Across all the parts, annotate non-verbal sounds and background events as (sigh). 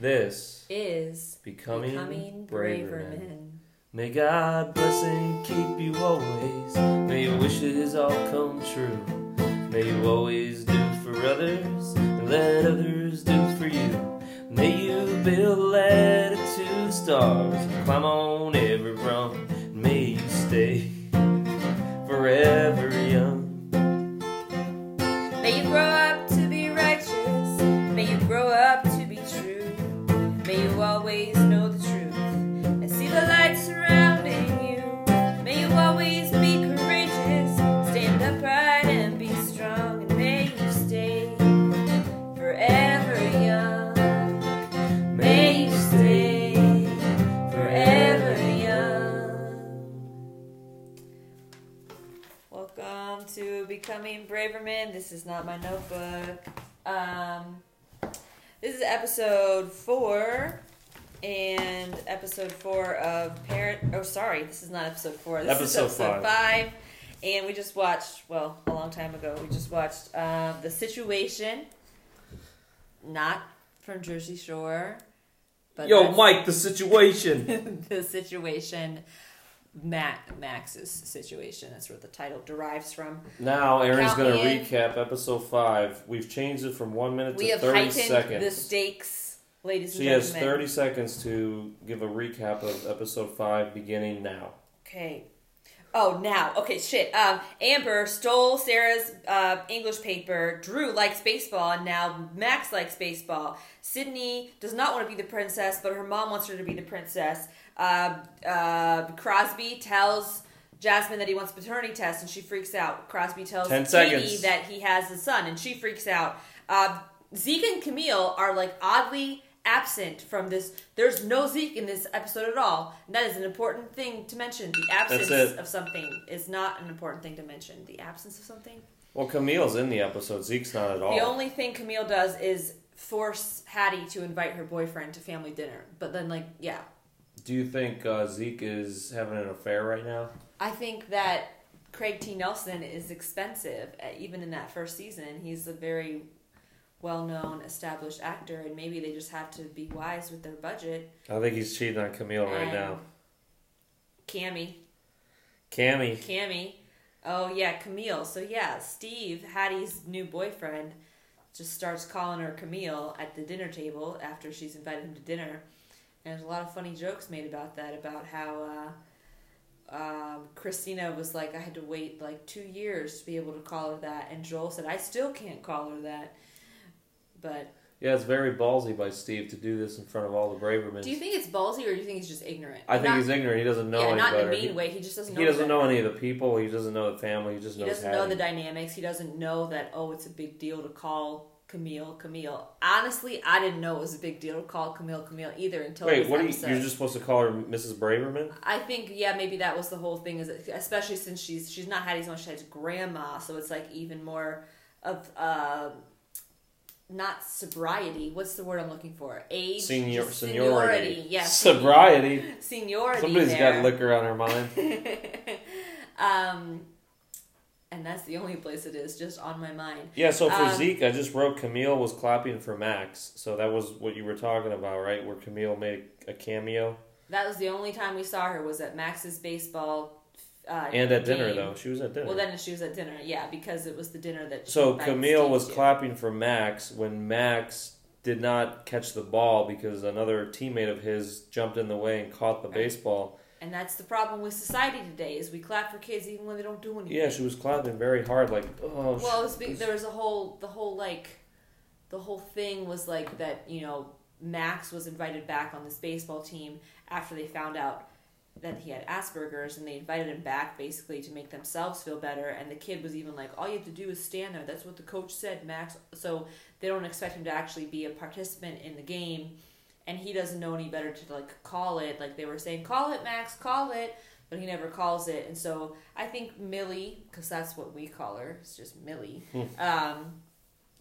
This is becoming, becoming braver, braver men. men. May God bless and keep you always. May your wishes all come true. May you always do for others and let others do for you. May you build a ladder to the stars and climb on every rung. May you stay forever Becoming Braverman. This is not my notebook. Um, this is episode four, and episode four of Parent. Oh, sorry, this is not episode four. This Episode is episode five. five. And we just watched, well, a long time ago, we just watched um, The Situation, not from Jersey Shore. But Yo, Mike, the situation. (laughs) the situation, Mac, Max's situation. That's where the title derives from. Now, Aaron's going to recap episode five. We've changed it from one minute We to have 30 heightened seconds. the stakes, ladies and She has 30 seconds to give a recap of episode 5 beginning now. Okay. Oh, now. Okay, shit. Um, Amber stole Sarah's uh, English paper. Drew likes baseball, and now Max likes baseball. Sydney does not want to be the princess, but her mom wants her to be the princess. Uh, uh, Crosby tells Jasmine that he wants a paternity test, and she freaks out. Crosby tells Ten Katie seconds. that he has a son, and she freaks out. Uh, Zeke and Camille are like oddly absent from this. There's no Zeke in this episode at all. And that is an important thing to mention. The absence of something is not an important thing to mention. The absence of something. Well, Camille's in the episode. Zeke's not at all. The only thing Camille does is force Haddie to invite her boyfriend to family dinner. But then, like, yeah, Do you think uh, Zeke is having an affair right now? I think that Craig T. Nelson is expensive, uh, even in that first season. He's a very well known, established actor, and maybe they just have to be wise with their budget. I think he's cheating on Camille right now. Cammy. Cammy. Cammy. Oh, yeah, Camille. So, yeah, Steve, Haddie's new boyfriend, just starts calling her Camille at the dinner table after she's invited him to dinner. And there's a lot of funny jokes made about that, about how uh, um, Christina was like, I had to wait like two years to be able to call her that. And Joel said, I still can't call her that. But Yeah, it's very ballsy by Steve to do this in front of all the Bravermans. do you think it's ballsy or do you think he's just ignorant? I think Not- he's ignorant. He doesn't know yeah, any not in better. a mean he, way. He just doesn't know. he doesn't know any of the people. He doesn't know the family. He just He doesn't know the dynamics. He doesn't know that oh, it's a big deal to call Camille Camille. Honestly, I didn't know it was a big deal to call Camille Camille either until Wait, what are you? You're just supposed to call her Mrs. Braverman? I think yeah, maybe that was the whole thing. Is especially since she's she's not Haddie's mom, she's grandma, so it's like even more of uh, not sobriety. What's the word I'm looking for? Age, Senior, just seniority. Yes, Sobriety. seniority. Somebody's there. got liquor on her mind. (laughs) um, and that's the only place it is, just on my mind. Yeah, so for Um, Zeke, I just wrote Camille was clapping for Max. So that was what you were talking about, right? Where Camille made a cameo. That was the only time we saw her was at Max's baseball. Uh, And at dinner, though. She was at dinner. Well, then she was at dinner, yeah, because it was the dinner that. she so Camille was clapping for Max when Max did not catch the ball because another teammate of his jumped in the way and caught the Right. baseball. and that's the problem with society today is we clap for kids even when they don't do anything. Yeah, she was clapping very hard, like, oh. Well, it was, there was a whole the whole like the whole thing was like that you know Max was invited back on this baseball team after they found out that he had Asperger's and they invited him back basically to make themselves feel better and the kid was even like all you have to do is stand there. That's what the coach said Max so they don't expect him to actually be a participant in the game and he doesn't know any better to like call it. Like they were saying call it Max call it but he never calls it and so I think Millie because that's what we call her it's just Millie um,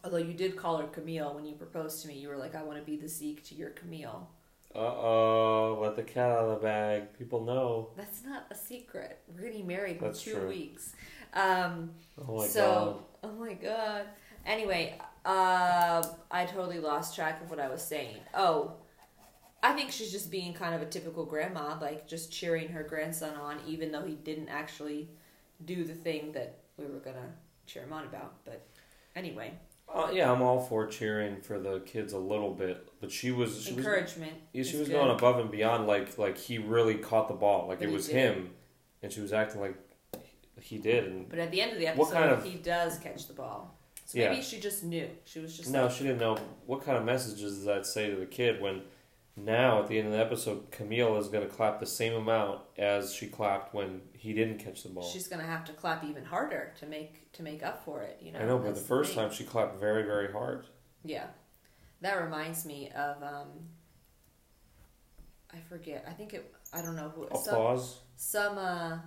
although you did call her Camille when you proposed to me. You were like I want to be the Zeke to your Camille Uh oh, let the cat out of the bag. People know. That's not a secret. We're getting married That's in two true. weeks. Um, Oh my so, oh my god. Anyway, uh, I totally lost track of what I was saying. Oh, I think she's just being kind of a typical grandma, like just cheering her grandson on, even though he didn't actually do the thing that we were gonna cheer him on about. But anyway, Uh, yeah, I'm all for cheering for the kids a little bit, but she was she was yeah, she was good. going above and beyond. Like like he really caught the ball, like But it was did. him, and she was acting like he did. And But at the end of the episode, kind of- he does catch the ball. So Yeah. maybe she just knew. She was just no, like, she didn't know what kind of messages does that say to the kid when now at the end of the episode, Camille is going to clap the same amount as she clapped when he didn't catch the ball. she's gonna have to clap even harder to make to make up for it. You know. I know, but the first thing. time she clapped very very hard. Yeah, that reminds me of um. I forget. I think it. I don't know who. Some, Applause. some uh,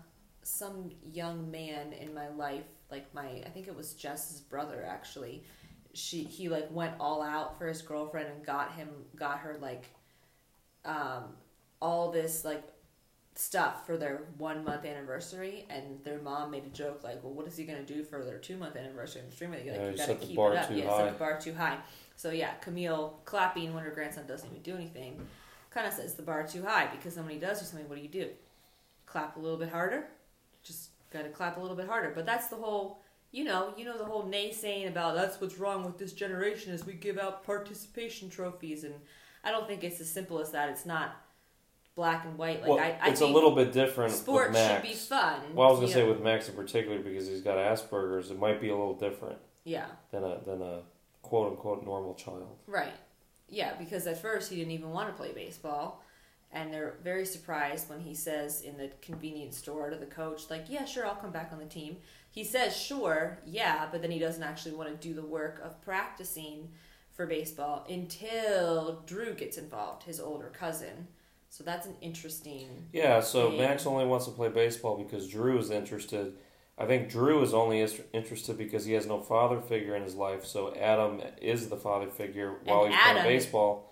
some young man in my life, like my, I think it was Jess's brother actually. She he like went all out for his girlfriend and got him got her like, um, all this like stuff for their one month anniversary, and their mom made a joke like, "Well, what is he gonna do for their two month anniversary?" And month, like, Yeah, you you gotta keep it up. yeah, high. set the bar too high. So yeah, Camille clapping when her grandson doesn't even do anything, kind of sets the bar too high because somebody does do something. What do you do? Clap a little bit harder. Just gotta clap a little bit harder. But that's the whole. You know, you know the whole naysaying about that's what's wrong with this generation is we give out participation trophies, and I don't think it's as simple as that. It's not black and white. Like well, I, I it's a little bit different sports with Max. should be fun. Well, I was gonna say know. with Max in particular because he's got Asperger's, it might be a little different yeah, than a than a quote unquote normal child. right, yeah. Because at first he didn't even want to play baseball, and they're very surprised when he says in the convenience store to the coach, like, "Yeah, sure, I'll come back on the team." He says, "Sure, yeah," but then he doesn't actually want to do the work of practicing for baseball until Drew gets involved, his older cousin. So that's an interesting. Yeah, so Thing. Max only wants to play baseball because Drew is interested. I think Drew is only interested because he has no father figure in his life. So Adam is the father figure while And he's Adam- playing baseball.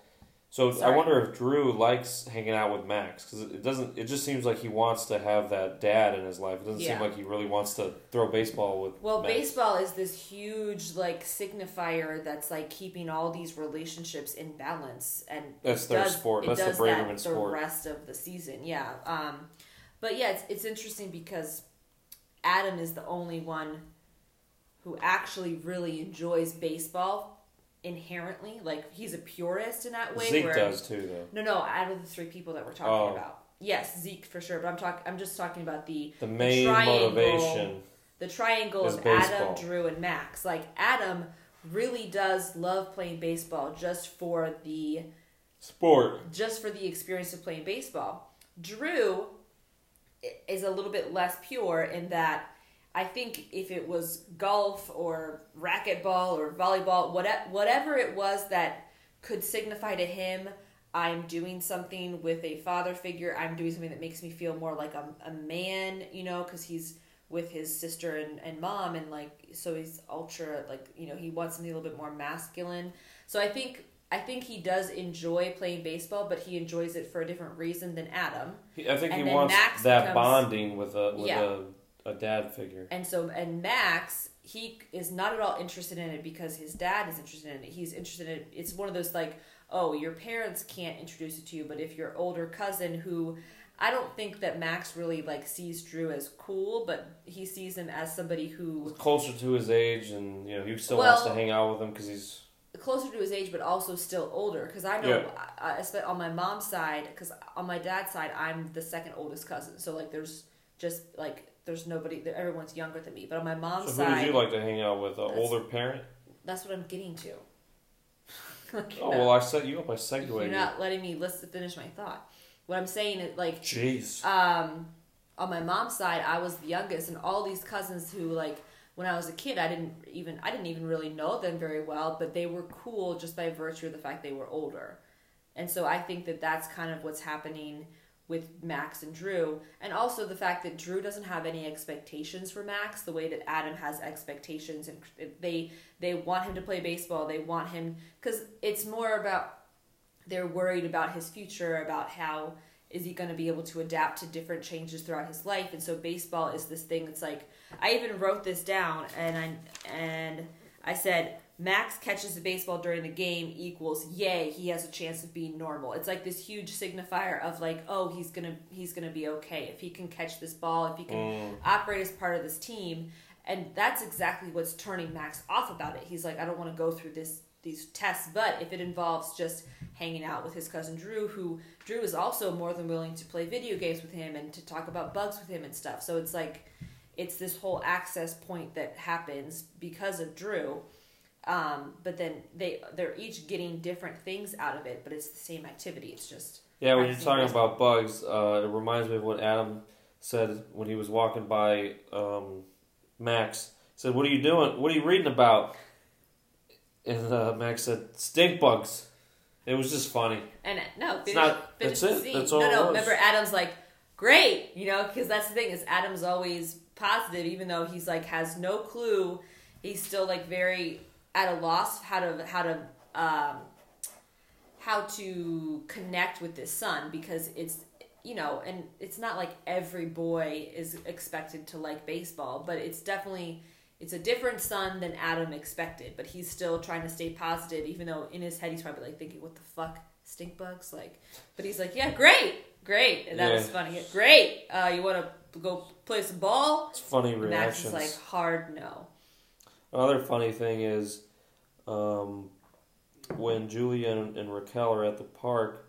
So I wonder if Drew likes hanging out with Max because it doesn't. It just seems like he wants to have that dad in his life. It doesn't Yeah. seem like he really wants to throw baseball with. Well, Max. baseball is this huge like signifier that's like keeping all these relationships in balance, and That's their does, sport. It That's the does Braverman that sport. The rest of the season, yeah. Um, but yeah, it's it's interesting because Adam is the only one who actually really enjoys baseball inherently. Like he's a purist in that way. Zeke where, does too, though. No, no. Out of the three people that we're talking Oh. about, yes, Zeke for sure. But I'm talking. I'm just talking about the The main triangle- motivation. the triangle of. Adam, Drew, and Max. Like Adam really does love playing baseball just for the Sport. just for the experience of playing baseball. Drew is a little bit less pure in that I think if it was golf or racquetball or volleyball, whatever, whatever it was that could signify to him, I'm doing something with a father figure. I'm doing something that makes me feel more like a, a man, you know, because he's with his sister and, and mom, and like, so he's ultra, like, you know, he wants something a little bit more masculine. So I think. I think he does enjoy playing baseball, but he enjoys it for a different reason than Adam. I think And he wants Max that becomes- bonding with a with Yeah. a, a dad figure. And so, and Max, he is not at all interested in it because his dad is interested in it. He's interested in it. It's one of those like, oh, your parents can't introduce it to you, but if your older cousin who, I don't think that Max really like sees Drew as cool, but he sees him as somebody who closer to his age, and you know he still Well- wants to hang out with him because he's closer to his age, but also still older. Because I know, Yeah. I, I, espe- on my mom's side, because on my dad's side, I'm the second oldest cousin. So like, there's just like there's nobody. Everyone's younger than me. But on my mom's So who side, would you like to hang out with? An older parent? that's what I'm getting to. (laughs) Oh well, I set you up. I segued You're you. not letting me listen finish my thought. What I'm saying is like Jeez. um, on my mom's side, I was the youngest, and all these cousins who like when I was a kid, I didn't even I didn't even really know them very well, but they were cool just by virtue of the fact they were older, and so I think that that's kind of what's happening with Max and Drew, and also the fact that Drew doesn't have any expectations for Max the way that Adam has expectations, and they they want him to play baseball, they want him because it's more about they're worried about his future, about how is he going to be able to adapt to different changes throughout his life, and so baseball is this thing that's like I even wrote this down and I and I said Max catches the baseball during the game equals yay, he has a chance of being normal. It's like this huge signifier of like, oh, he's gonna he's gonna be okay if he can catch this ball, if he can Mm. operate as part of this team. And that's exactly what's turning Max off about it. He's like, I don't want to go through this these tests, but if it involves just hanging out with his cousin Drew, who Drew is also more than willing to play video games with him and to talk about bugs with him and stuff. So it's like it's this whole access point that happens because of Drew. Um, but then they they're each getting different things out of it, but it's the same activity. It's just Yeah, when you're talking baseball. about bugs, uh, it reminds me of what Adam said when he was walking by um, Max. He said, "What are you doing? What are you reading about?" And uh, Max said, "Stink bugs." It was just funny. And no, It's finish, not- finish that's it. That's all no, no. Remember, Adam's like, great, you know, because that's the thing is Adam's always positive, even though he's like has no clue. He's still like very at a loss how to how to um, how to connect with this son because it's you know, and it's not like every boy is expected to like baseball, but it's definitely it's a different son than Adam expected, but he's still trying to stay positive, even though in his head he's probably like thinking, "What the fuck, stink bugs?" Like, but he's like, "Yeah, great, great," and that was funny. Great, uh, you want to go play some ball? It's funny reactions. Max is like, "Hard no." Another funny thing is um, when Julia and, and Raquel are at the park.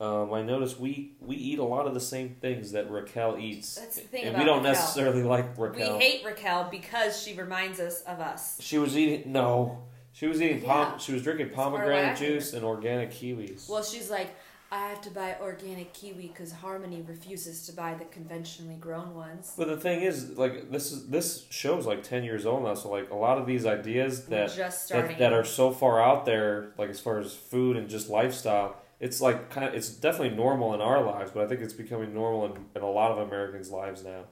Um, I noticed we, we eat a lot of the same things that Raquel eats, That's the thing and we don't Raquel. necessarily like Raquel. We hate Raquel because she reminds us of us. She was eating no. She was eating pom. Yeah. She was drinking pomegranate juice and organic kiwis. Well, she's like, I have to buy organic kiwi because Harmony refuses to buy the conventionally grown ones. but the thing is, like this is this show's like ten years old now, so like a lot of these ideas that just that, that are so far out there, like as far as food and just lifestyle, it's like kind of it's definitely normal in our lives, but I think it's becoming normal in, in a lot of Americans' lives now.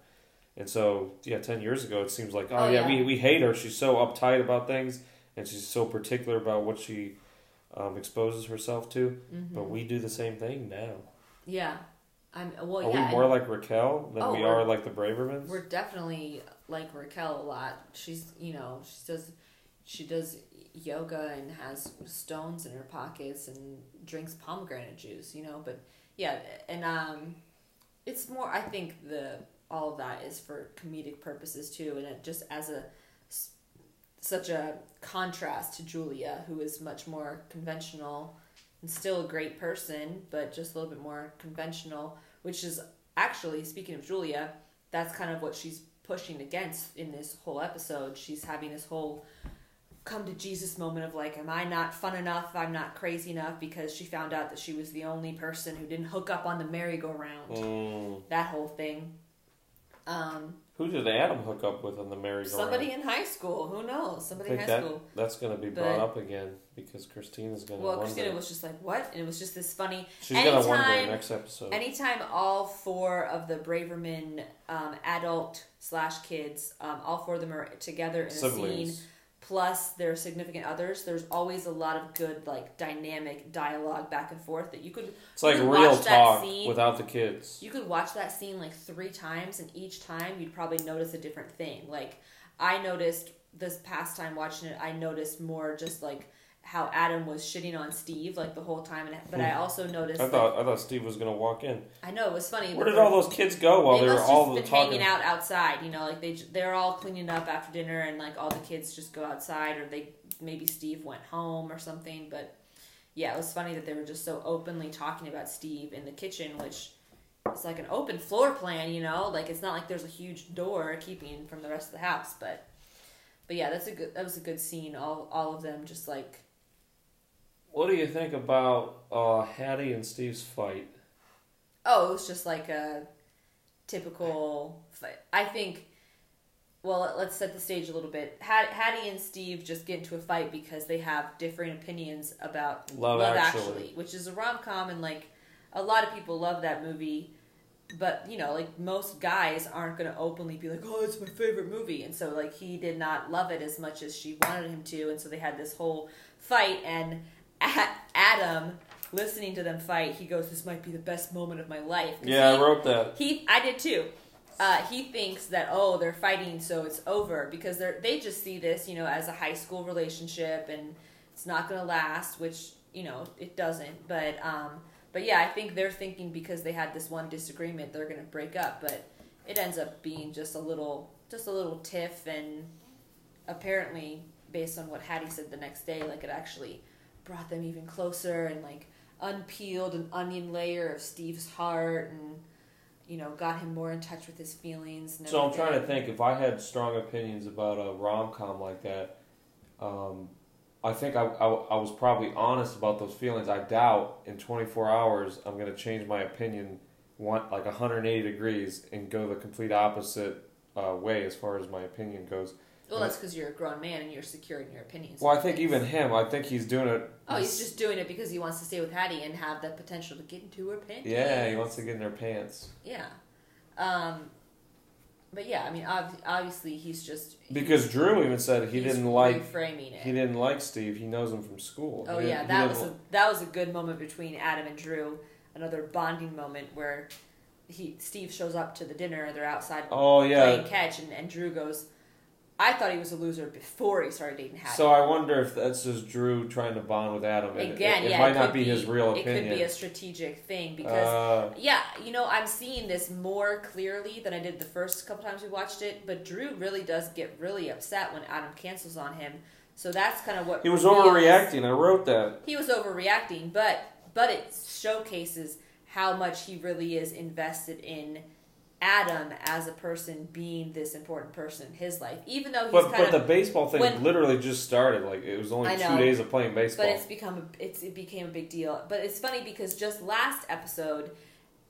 And so, yeah, ten years ago, it seems like, oh, Oh, yeah, yeah. we we hate her. She's so uptight about things, and she's so particular about what she um, exposes herself to. Mhm. But we do the same thing now. yeah, I'm. Well, are yeah, we more like Raquel than Oh, we we're- like the Bravermans? we're definitely like Raquel a lot. She's, you know, she does, she does yoga and has stones in her pockets and drinks pomegranate juice. You know, but yeah, and um, it's more. I think the all of that is for comedic purposes too, and it just as a such a contrast to Julia, who is much more conventional and still a great person, but just a little bit more conventional. Which is actually speaking of Julia, that's kind of what she's pushing against in this whole episode. She's having this whole come to Jesus moment of like, am I not fun enough? I'm not crazy enough because she found out that she was the only person who didn't hook up on the merry-go-round. Mm. That whole thing. Um, Who did Adam hook up with on the merry-go-round? somebody in high school. Who knows? Somebody in high that school. that's going to be But- brought up again because Christina's going to Well, wonder. Christina was just like, what? And it was just this funny. She's going to wonder anytime- next episode. Anytime all four of the Braverman um, adult slash kids, um, all four of them are together in a scene, Siblings. Plus their significant others, there's always a lot of good like dynamic dialogue back and forth that you could It's like could real watch that talk scene. without the kids. you could watch that scene like three times, and each time you'd probably notice a different thing. Like I noticed this past time watching it, I noticed more just like how Adam was shitting on Steve like the whole time, and but I hmm. also noticed. I thought I thought Steve was going to walk in. I know it was funny. Where did all those kids go while they they, were all just been talking? hanging out outside, you know, like they they're all cleaning up after dinner, and like all the kids just go outside, or they maybe Steve went home or something. But yeah, it was funny that they were just so openly talking about Steve in the kitchen, which is like an open floor plan, you know, like it's not like there's a huge door keeping from the rest of the house, but but yeah, that's a good that was a good scene. All all of them just like What do you think about uh, Haddie and Steve's fight? Oh, it was just like a typical fight. I think. Well, let- let's set the stage a little bit. Haddie and Steve just get into a fight because they have differing opinions about Love Actually. which is a rom com, and like a lot of people love that movie. But you know, like most guys aren't going to openly be like, "Oh, it's my favorite movie," and so like he did not love it as much as she wanted him to, and so they had this whole fight. And Adam, listening to them fight, he goes, "This might be the best moment of my life." Yeah, he- I wrote that. he, I did too. uh, he thinks that oh they're fighting so it's over because they're they just see this you know as a high school relationship and it's not going to last which you know it doesn't but um but yeah i think they're thinking because they had this one disagreement they're going to break up but it ends up being just a little just a little tiff and apparently based on what haddie said the next day like it actually brought them even closer and like unpeeled an onion layer of steve's heart and you know, got him more in touch with his feelings. So I'm trying to think if I had strong opinions about a rom com like that. Um, I think I, I, I was probably honest about those feelings. I doubt in 24 hours I'm going to change my opinion one like 180 degrees and go the complete opposite uh, way as far as my opinion goes. Well, that's because you're a grown man and you're secure in your opinions. Well, I think even him. I think he's doing it. Oh, he's just doing it because he wants to stay with Haddie and have the potential to get into her pants. Yeah, he wants to get in her pants Yeah. Um, but yeah, I mean, ob- obviously he's just because Drew even said he didn't like reframing it. he didn't like Steve. He knows him from school. oh He yeah, that was a that was a good moment between Adam and Drew. Another bonding moment where he Steve shows up to the dinner. They're outside Oh yeah. playing catch, and, and Drew goes. I thought he was a loser before he started dating Haddie. So I wonder if that's just Drew trying to bond with Adam. and Again, it, it yeah, might it not be, his real opinion. It could be a strategic thing because Uh, Yeah, you know, I'm seeing this more clearly than I did the first couple times we watched it, but Drew really does get really upset when Adam cancels on him. So that's kind of what he was overreacting. I wrote that. He was overreacting, but but it showcases how much he really is invested in Adam as a person being this important person in his life. Even though he's But kind but of the baseball thing when- literally just started. Like it was only two days of playing baseball. But it's become a, it's it became a big deal. But it's funny because just last episode,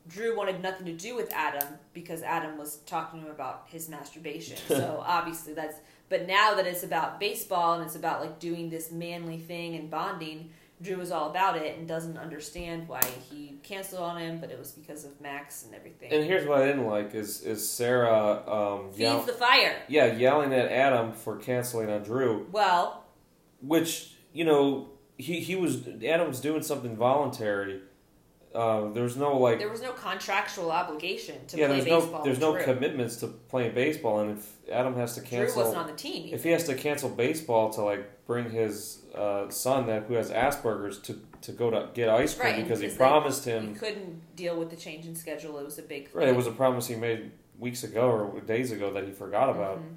Drew wanted nothing to do with Adam because Adam was talking to him about his masturbation. (laughs) so obviously that's. But now that it's about baseball and it's about like doing this manly thing and bonding, Drew is all about it and doesn't understand why he canceled on him. But it was because of Max and everything. and here's what I didn't like is is Sarah um, Feeds yell- the fire. yeah yelling at Adam for canceling on Drew, Well, which you know he he was Adam was doing something voluntary. Uh, there was no like there was no contractual obligation to yeah play there's baseball. no there's no Drew. commitments to playing baseball, and if Adam has to cancel, Drew wasn't on the team. if he has to cancel baseball to like bring his uh, son that who has Asperger's to, to go to get ice cream Right, because he they- promised He him couldn't deal with the change in schedule. It was a big. right it was a promise he made weeks ago or days ago that he forgot about. Mhm.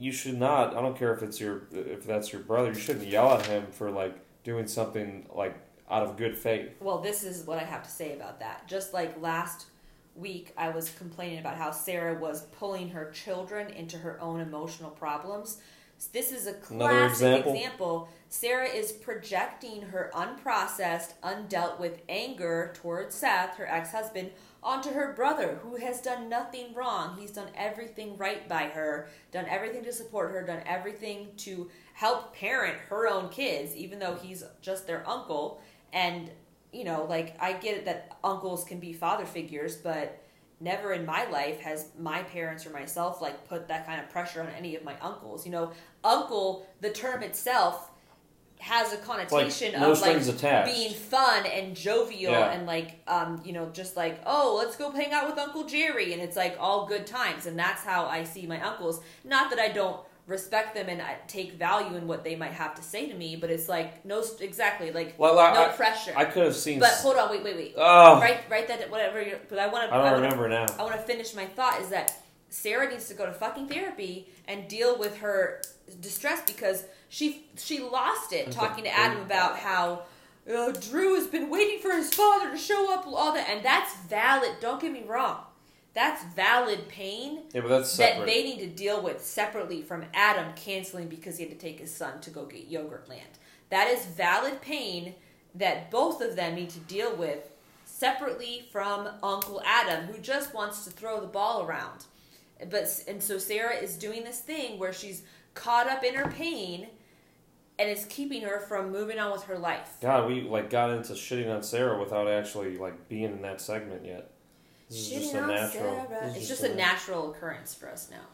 You should not. I don't care if it's your if that's your brother. You shouldn't yell at him for like doing something like out of good faith. Well, this is what I have to say about that. Just like last week, I was complaining about how Sarah was pulling her children into her own emotional problems. This is a classic example? example. Sarah is projecting her unprocessed, undealt with anger towards Seth, her ex husband, onto her brother, who has done nothing wrong. He's done everything right by her, done everything to support her, done everything to help parent her own kids, even though he's just their uncle. And, you know, like, I get it that uncles can be father figures, but never in my life has my parents or myself like put that kind of pressure on any of my uncles. You know, uncle, the term itself has a connotation no of like attached. being fun and jovial Yeah. and like um you know just like oh let's go hang out with Uncle Jerry and it's like all good times and that's how I see my uncles. Not that I don't respect them and I take value in what they might have to say to me, but it's like no exactly like Well, I, no I, pressure. I could have seen. but hold on, wait, wait, wait. oh, Write write that whatever. You're, but I want to. I don't wanna, remember now. I want to finish my thought is that Sarah needs to go to fucking therapy and deal with her distress because she she lost it talking to Adam about how uh, Drew has been waiting for his father to show up all that and that's valid don't get me wrong that's valid pain Yeah, but that's that they need to deal with separately from Adam canceling because he had to take his son to go get yogurt land. That is valid pain that both of them need to deal with separately from Uncle Adam, who just wants to throw the ball around. But and so Sarah is doing this thing where she's caught up in her pain and it's keeping her from moving on with her life. God, we like got into shitting on Sarah without actually like being in that segment yet. This is just Shitting a on natural. Sarah. It's just a a natural occurrence for us now.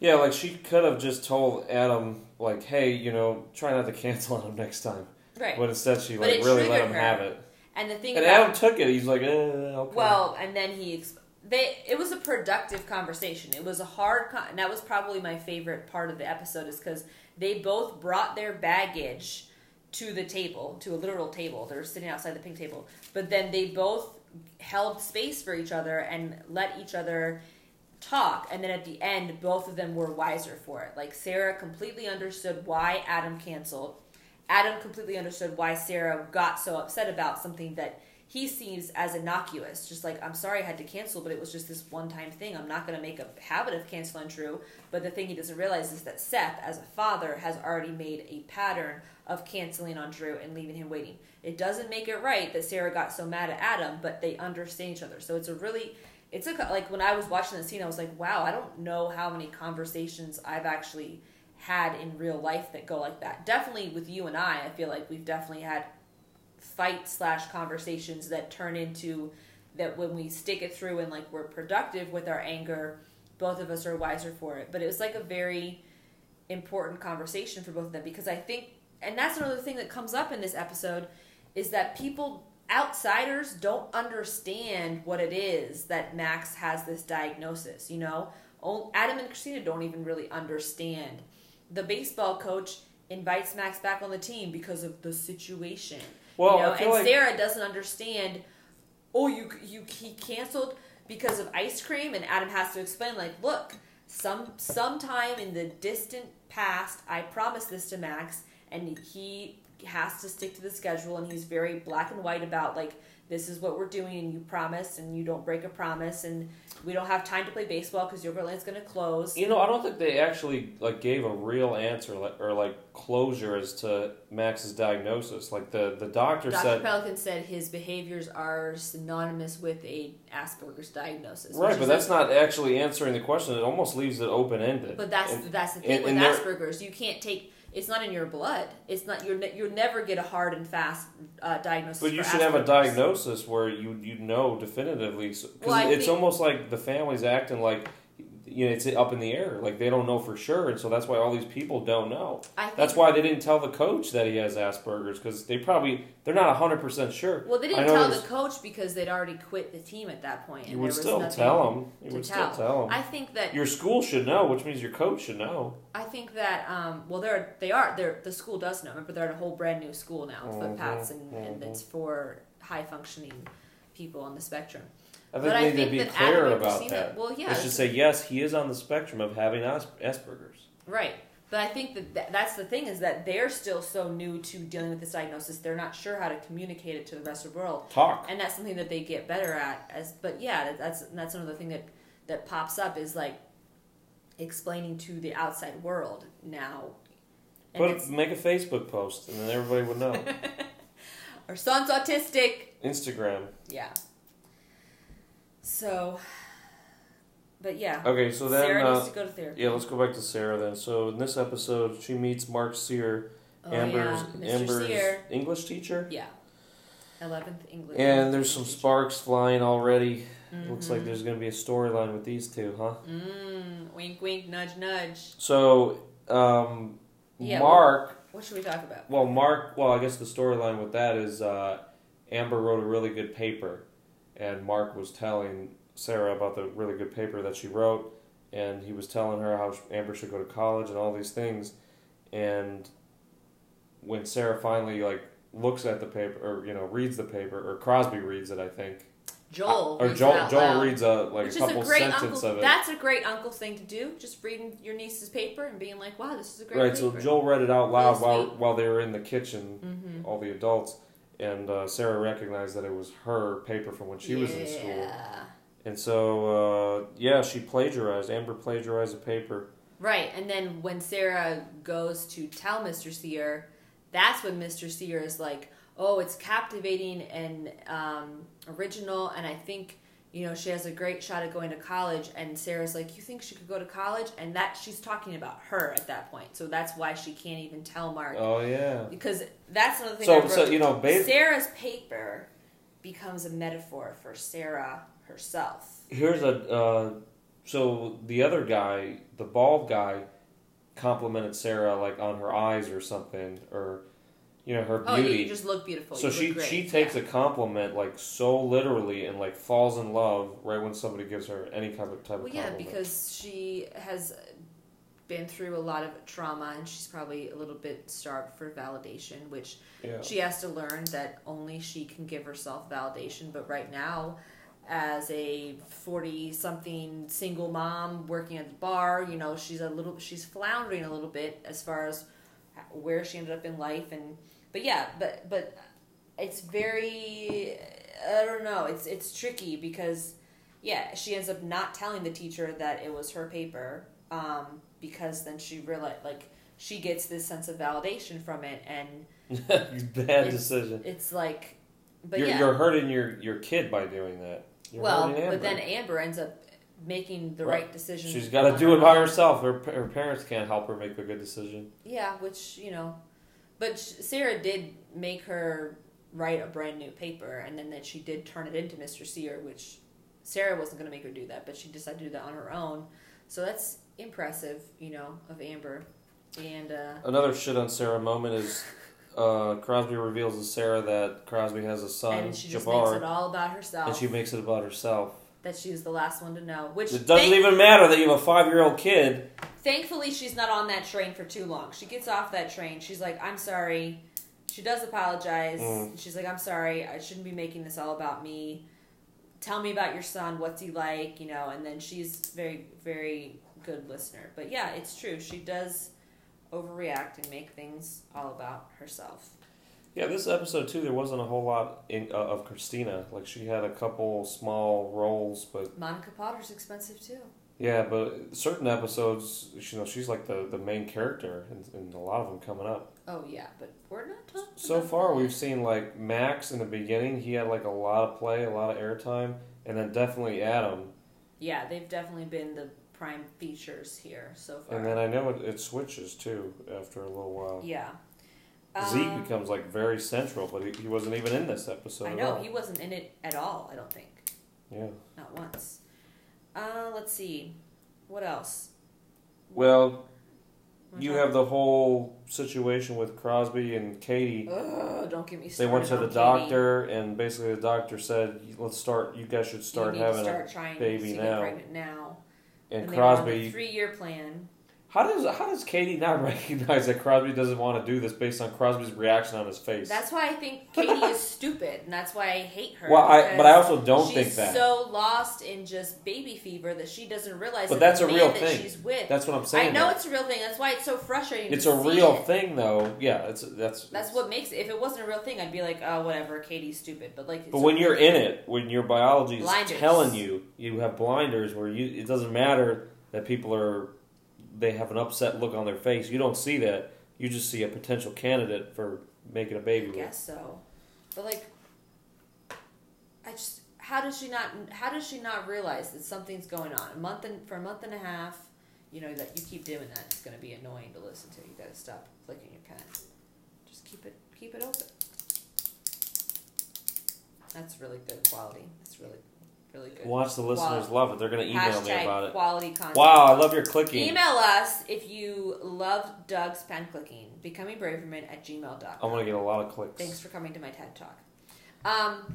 Yeah, like she could have just told Adam, like, "Hey, you know, try not to cancel on him next time." Right. But instead, she But like it really let triggered him her. have it. And the thing And about Adam took it. He's like, eh, "Okay." Well, and then he. Ex- they it was a productive conversation. It was a hard con- and that was probably my favorite part of the episode is cuz they both brought their baggage to the table, to a literal table. They were sitting outside the pink table. But then they both held space for each other and let each other talk and then at the end both of them were wiser for it. Like Sarah completely understood why Adam canceled. Adam completely understood why Sarah got so upset about something that he sees as innocuous. Just like, I'm sorry I had to cancel, but it was just this one time thing. I'm not going to make a habit of canceling true But the thing he doesn't realize is that Seth, as a father, has already made a pattern of canceling on Drew and leaving him waiting. It doesn't make it right that Sarah got so mad at Adam, but they understand each other. So it's a really, it's a, like when I was watching the scene, I was like, wow, I don't know how many conversations I've actually had in real life that go like that. Definitely with you and I, I feel like we've definitely had fight slash conversations that turn into that when we stick it through and like we're productive with our anger, both of us are wiser for it. But it was like a very important conversation for both of them because I think, and that's another thing that comes up in this episode, is that people outsiders don't understand what it is that Max has this diagnosis. You know, Adam and Christina don't even really understand. The baseball coach invites Max back on the team because of the situation. Well, you know? And like Sarah doesn't understand. Oh, you you he canceled because of ice cream, and Adam has to explain like, look, some sometime in the distant past, I promised this to Max, and he has to stick to the schedule, and he's very black and white about like this is what we're doing, and you promise, and you don't break a promise, and we don't have time to play baseball because Yogurtland's going to close. you know, I don't think they actually like gave a real answer like, or like closure as to Max's diagnosis. Like the the doctor Dr. said, Pelikan said his behaviors are synonymous with a Asperger's diagnosis. right, but that's not actually answering the question. It almost leaves it open ended. But that's And- that's the thing and- with and Asperger's. You can't take. It's not in your blood. It's not. You're. Ne- you'll never get a hard and fast uh, diagnosis. But you should have a diagnosis where you you know definitively because Well, it's think- almost like the family's acting like you know it's up in the air, like they don't know for sure, and so that's why all these people don't know. I That's why they didn't tell the coach that he has Asperger's because they probably they're not hundred percent sure. Well, they didn't tell the coach because they'd already quit the team at that point. And You would there was still tell them. You would tell. still tell them. I think that Your school should know, which means your coach should know. I think that um, well, they're they are they're the school does know. Remember, they're at a whole brand new school now, Mhm, Footpaths, and, and mhm. it's for high functioning people on the spectrum. I think But I they need to think be that clear Adam about Christina- that. well, yeah, they should say yes, he is on the spectrum of having Asperger's. Right. But I think that th- that's the thing is that they're still so new to dealing with this diagnosis. They're not sure how to communicate it to the rest of the world, Talk. and that's something that they get better at. As but yeah, that's that's another thing that that pops up is like explaining to the outside world now. Put make a Facebook post, and then everybody would know. (laughs) our son's autistic. Instagram. Yeah. So, but yeah, Okay, so then Sarah uh, needs to go to therapy. yeah, let's go back to Sarah then. So in this episode, she meets Mark Cyr, oh, Amber's yeah. Amber's Cyr. English teacher, Yeah. Eleventh English. and there's some sparks flying already. Looks like Mhm. there's going to be a storyline with these two, huh? Mm, wink, wink, nudge, nudge. So um, Yeah, Mark. What should we talk about? Well, Mark. Well, I guess the storyline with that is uh, Amber wrote a really good paper, and Mark was telling Sarah about the really good paper that she wrote, and he was telling her how Amber should go to college and all these things, and when Sarah finally like looks at the paper or you know reads the paper or Crosby reads it, I think, Joel. or Joel Joel loud, reads a like which a couple a great sentences uncle. of it. That's a great uncle thing to do. Just reading your niece's paper and being like, "Wow, this is a great Right, so. Joel read it out loud while while they were in the kitchen, Mhm. all the adults, and uh, Sarah recognized that it was her paper from when she was in school. And so, uh, yeah, she plagiarized. Amber plagiarized a paper. Right, and then when Sarah goes to tell Mr. Cyr, that's when Mr. Cyr is like, "Oh, it's captivating and um, original," and I think you know she has a great shot at going to college. And Sarah's like, "You think she could go to college?" And that she's talking about her at that point, so that's why she can't even tell Mark Oh yeah. because that's another thing. So, so you know, ba- Sarah's paper becomes a metaphor for Sarah herself. here's a. Uh, so the other guy, the bald guy, complimented Sarah like on her eyes or something, or you know her beauty. Oh, you just look beautiful. so you she she takes yeah. a compliment like so literally and like falls in love right when somebody gives her any kind of type Well, of yeah, compliment. because she has been through a lot of trauma, and she's probably a little bit starved for validation, which yeah. she has to learn that only she can give herself validation. But right now, as a forty-something single mom working at the bar, you know, she's a little, she's floundering a little bit as far as where she ended up in life, and but yeah, but but it's very, I don't know, it's it's tricky because yeah, she ends up not telling the teacher that it was her paper, um, because then she realized like she gets this sense of validation from it, and (laughs) Bad It's- decision. it's like, but you're, yeah, you're hurting your, your kid by doing that. You're well, but then Amber ends up making the Right. right, decision. she's got to do it by herself. Her, her parents can't help her make a good decision. Yeah, which you know, but Sarah did make her write a brand new paper, and then that she did turn it into Mr. Cyr, which Sarah wasn't going to make her do that, but she decided to do that on her own. So that's impressive, you know, of Amber. And uh, Another shit on Sarah moment is uh, Crosby reveals to Sarah that Crosby has a son, and she just makes it all about herself. and she makes it about herself. that she was the last one to know. Which It doesn't even matter that you have a five year old kid. Thankfully she's not on that train for too long. She gets off that train. She's like, "I'm sorry." She does apologize. Mm. She's like, "I'm sorry. I shouldn't be making this all about me. Tell me about your son. What's he like?" You know. And then she's very, very good listener. But yeah, it's true. She does overreact and make things all about herself. Yeah, this episode too, there wasn't a whole lot in, uh, of Christina. Like she had a couple small roles, but Monica Potter's expensive too. Yeah, but certain episodes, you know, she's like the, the main character, and, and a lot of them coming up. Oh yeah, but we're not talking. So far, that. we've seen like Max in the beginning. He had like a lot of play, a lot of airtime, and then definitely Adam. Yeah, they've definitely been the prime features here so far. And then I know it, it switches too after a little while. Yeah. Zeke Um, becomes like very central, but he, he wasn't even in this episode I know he wasn't in it at all. I don't think, yeah. not once. Uh, let's see, what else? Well, you have the whole situation with Crosby and Katie. Ugh, don't get me started. They went to the Katie. doctor, and basically the doctor said, "Let's start. You guys should start having start trying baby to now." get pregnant now. a." And, were Crosby, three-year plan. How does how does Katie not (laughs) recognize that Crosby doesn't want to do this based on Crosby's reaction on his face? That's why I think Katie is (laughs) stupid, and that's why I hate her. well, I but I also don't she's think that. so lost in just baby fever that she doesn't realize. But that that's a real that thing. She's with. That's what I'm saying. I know though. it's a real thing. That's why it's so frustrating. It's a real it. thing, though. Yeah, it's that's That's what makes it. If it wasn't a real thing, I'd be like, oh, whatever, Katie's stupid. But like, it's But when you're in it, when your biology is Blinders. telling you, you have blinders where you it doesn't matter that people are they have an upset look on their face. You don't see that. You just see a potential candidate for making a baby I with. guess so. But like, I just how does she not? How does she not realize that something's going on? A month and for a month and a half, you know that you keep doing that, it's going to be annoying to listen to. You got to stop clicking your pen. Just keep it keep it open. That's really good quality. That's really really good. Watch the listeners Quality. love it. They're going to email Hashtag me about it. quality content. Wow, I love your clicking. Email us if you love Doug's pen clicking. Becoming Braverman at gmail.com. I'm going to get a lot of clicks. Thanks for coming to my TED Talk. Um,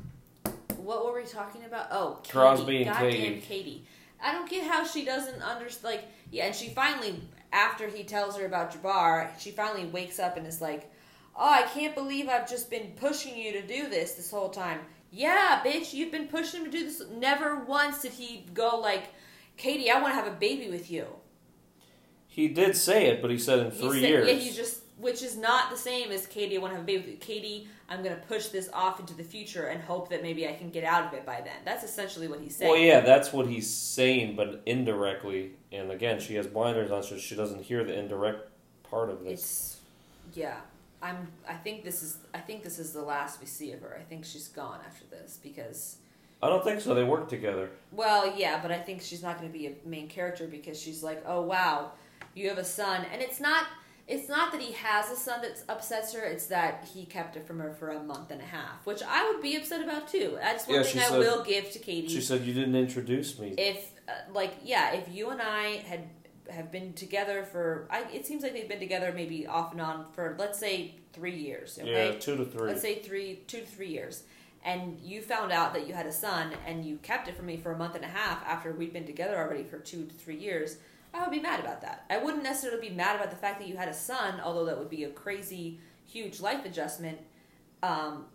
what were we talking about? Oh, Katie. Crosby and Goddamn Katie. Katie. I don't get how she doesn't understand. Like, yeah, and she finally, after he tells her about Jabbar, she finally wakes up and is like, "Oh, I can't believe I've just been pushing you to do this this whole time." Yeah, bitch, you've been pushing him to do this. Never once did he go like, "Katie, I want to have a baby with you." He did say it, but he said in three said- years. Yeah, he just, which is not the same as Katie. I want to have a baby with you. Katie. I'm going to push this off into the future and hope that maybe I can get out of it by then. That's essentially what he's saying. Well, yeah, that's what he's saying, but indirectly. And again, she has blinders on, so she doesn't hear the indirect part of this. It's, yeah. I'm. I think this is. I think this is the last we see of her. I think she's gone after this because. I don't think so. They work together. Well, yeah, but I think she's not going to be a main character because she's like, oh wow, you have a son, and it's not. It's not that he has a son that upsets her. It's that he kept it from her for a month and a half, which I would be upset about too. That's one Yeah, thing I said- will give to Katie. She said, You didn't introduce me. if uh, like yeah, if you and I had have been together for. I, it seems like they've been together maybe off and on for let's say three years. Okay, Yeah, two to three. let's say three, two to three years, and you found out that you had a son, and you kept it from me for a month and a half after we'd been together already for two to three years. I would be mad about that. I wouldn't necessarily be mad about the fact that you had a son, although that would be a crazy, huge life adjustment. Um,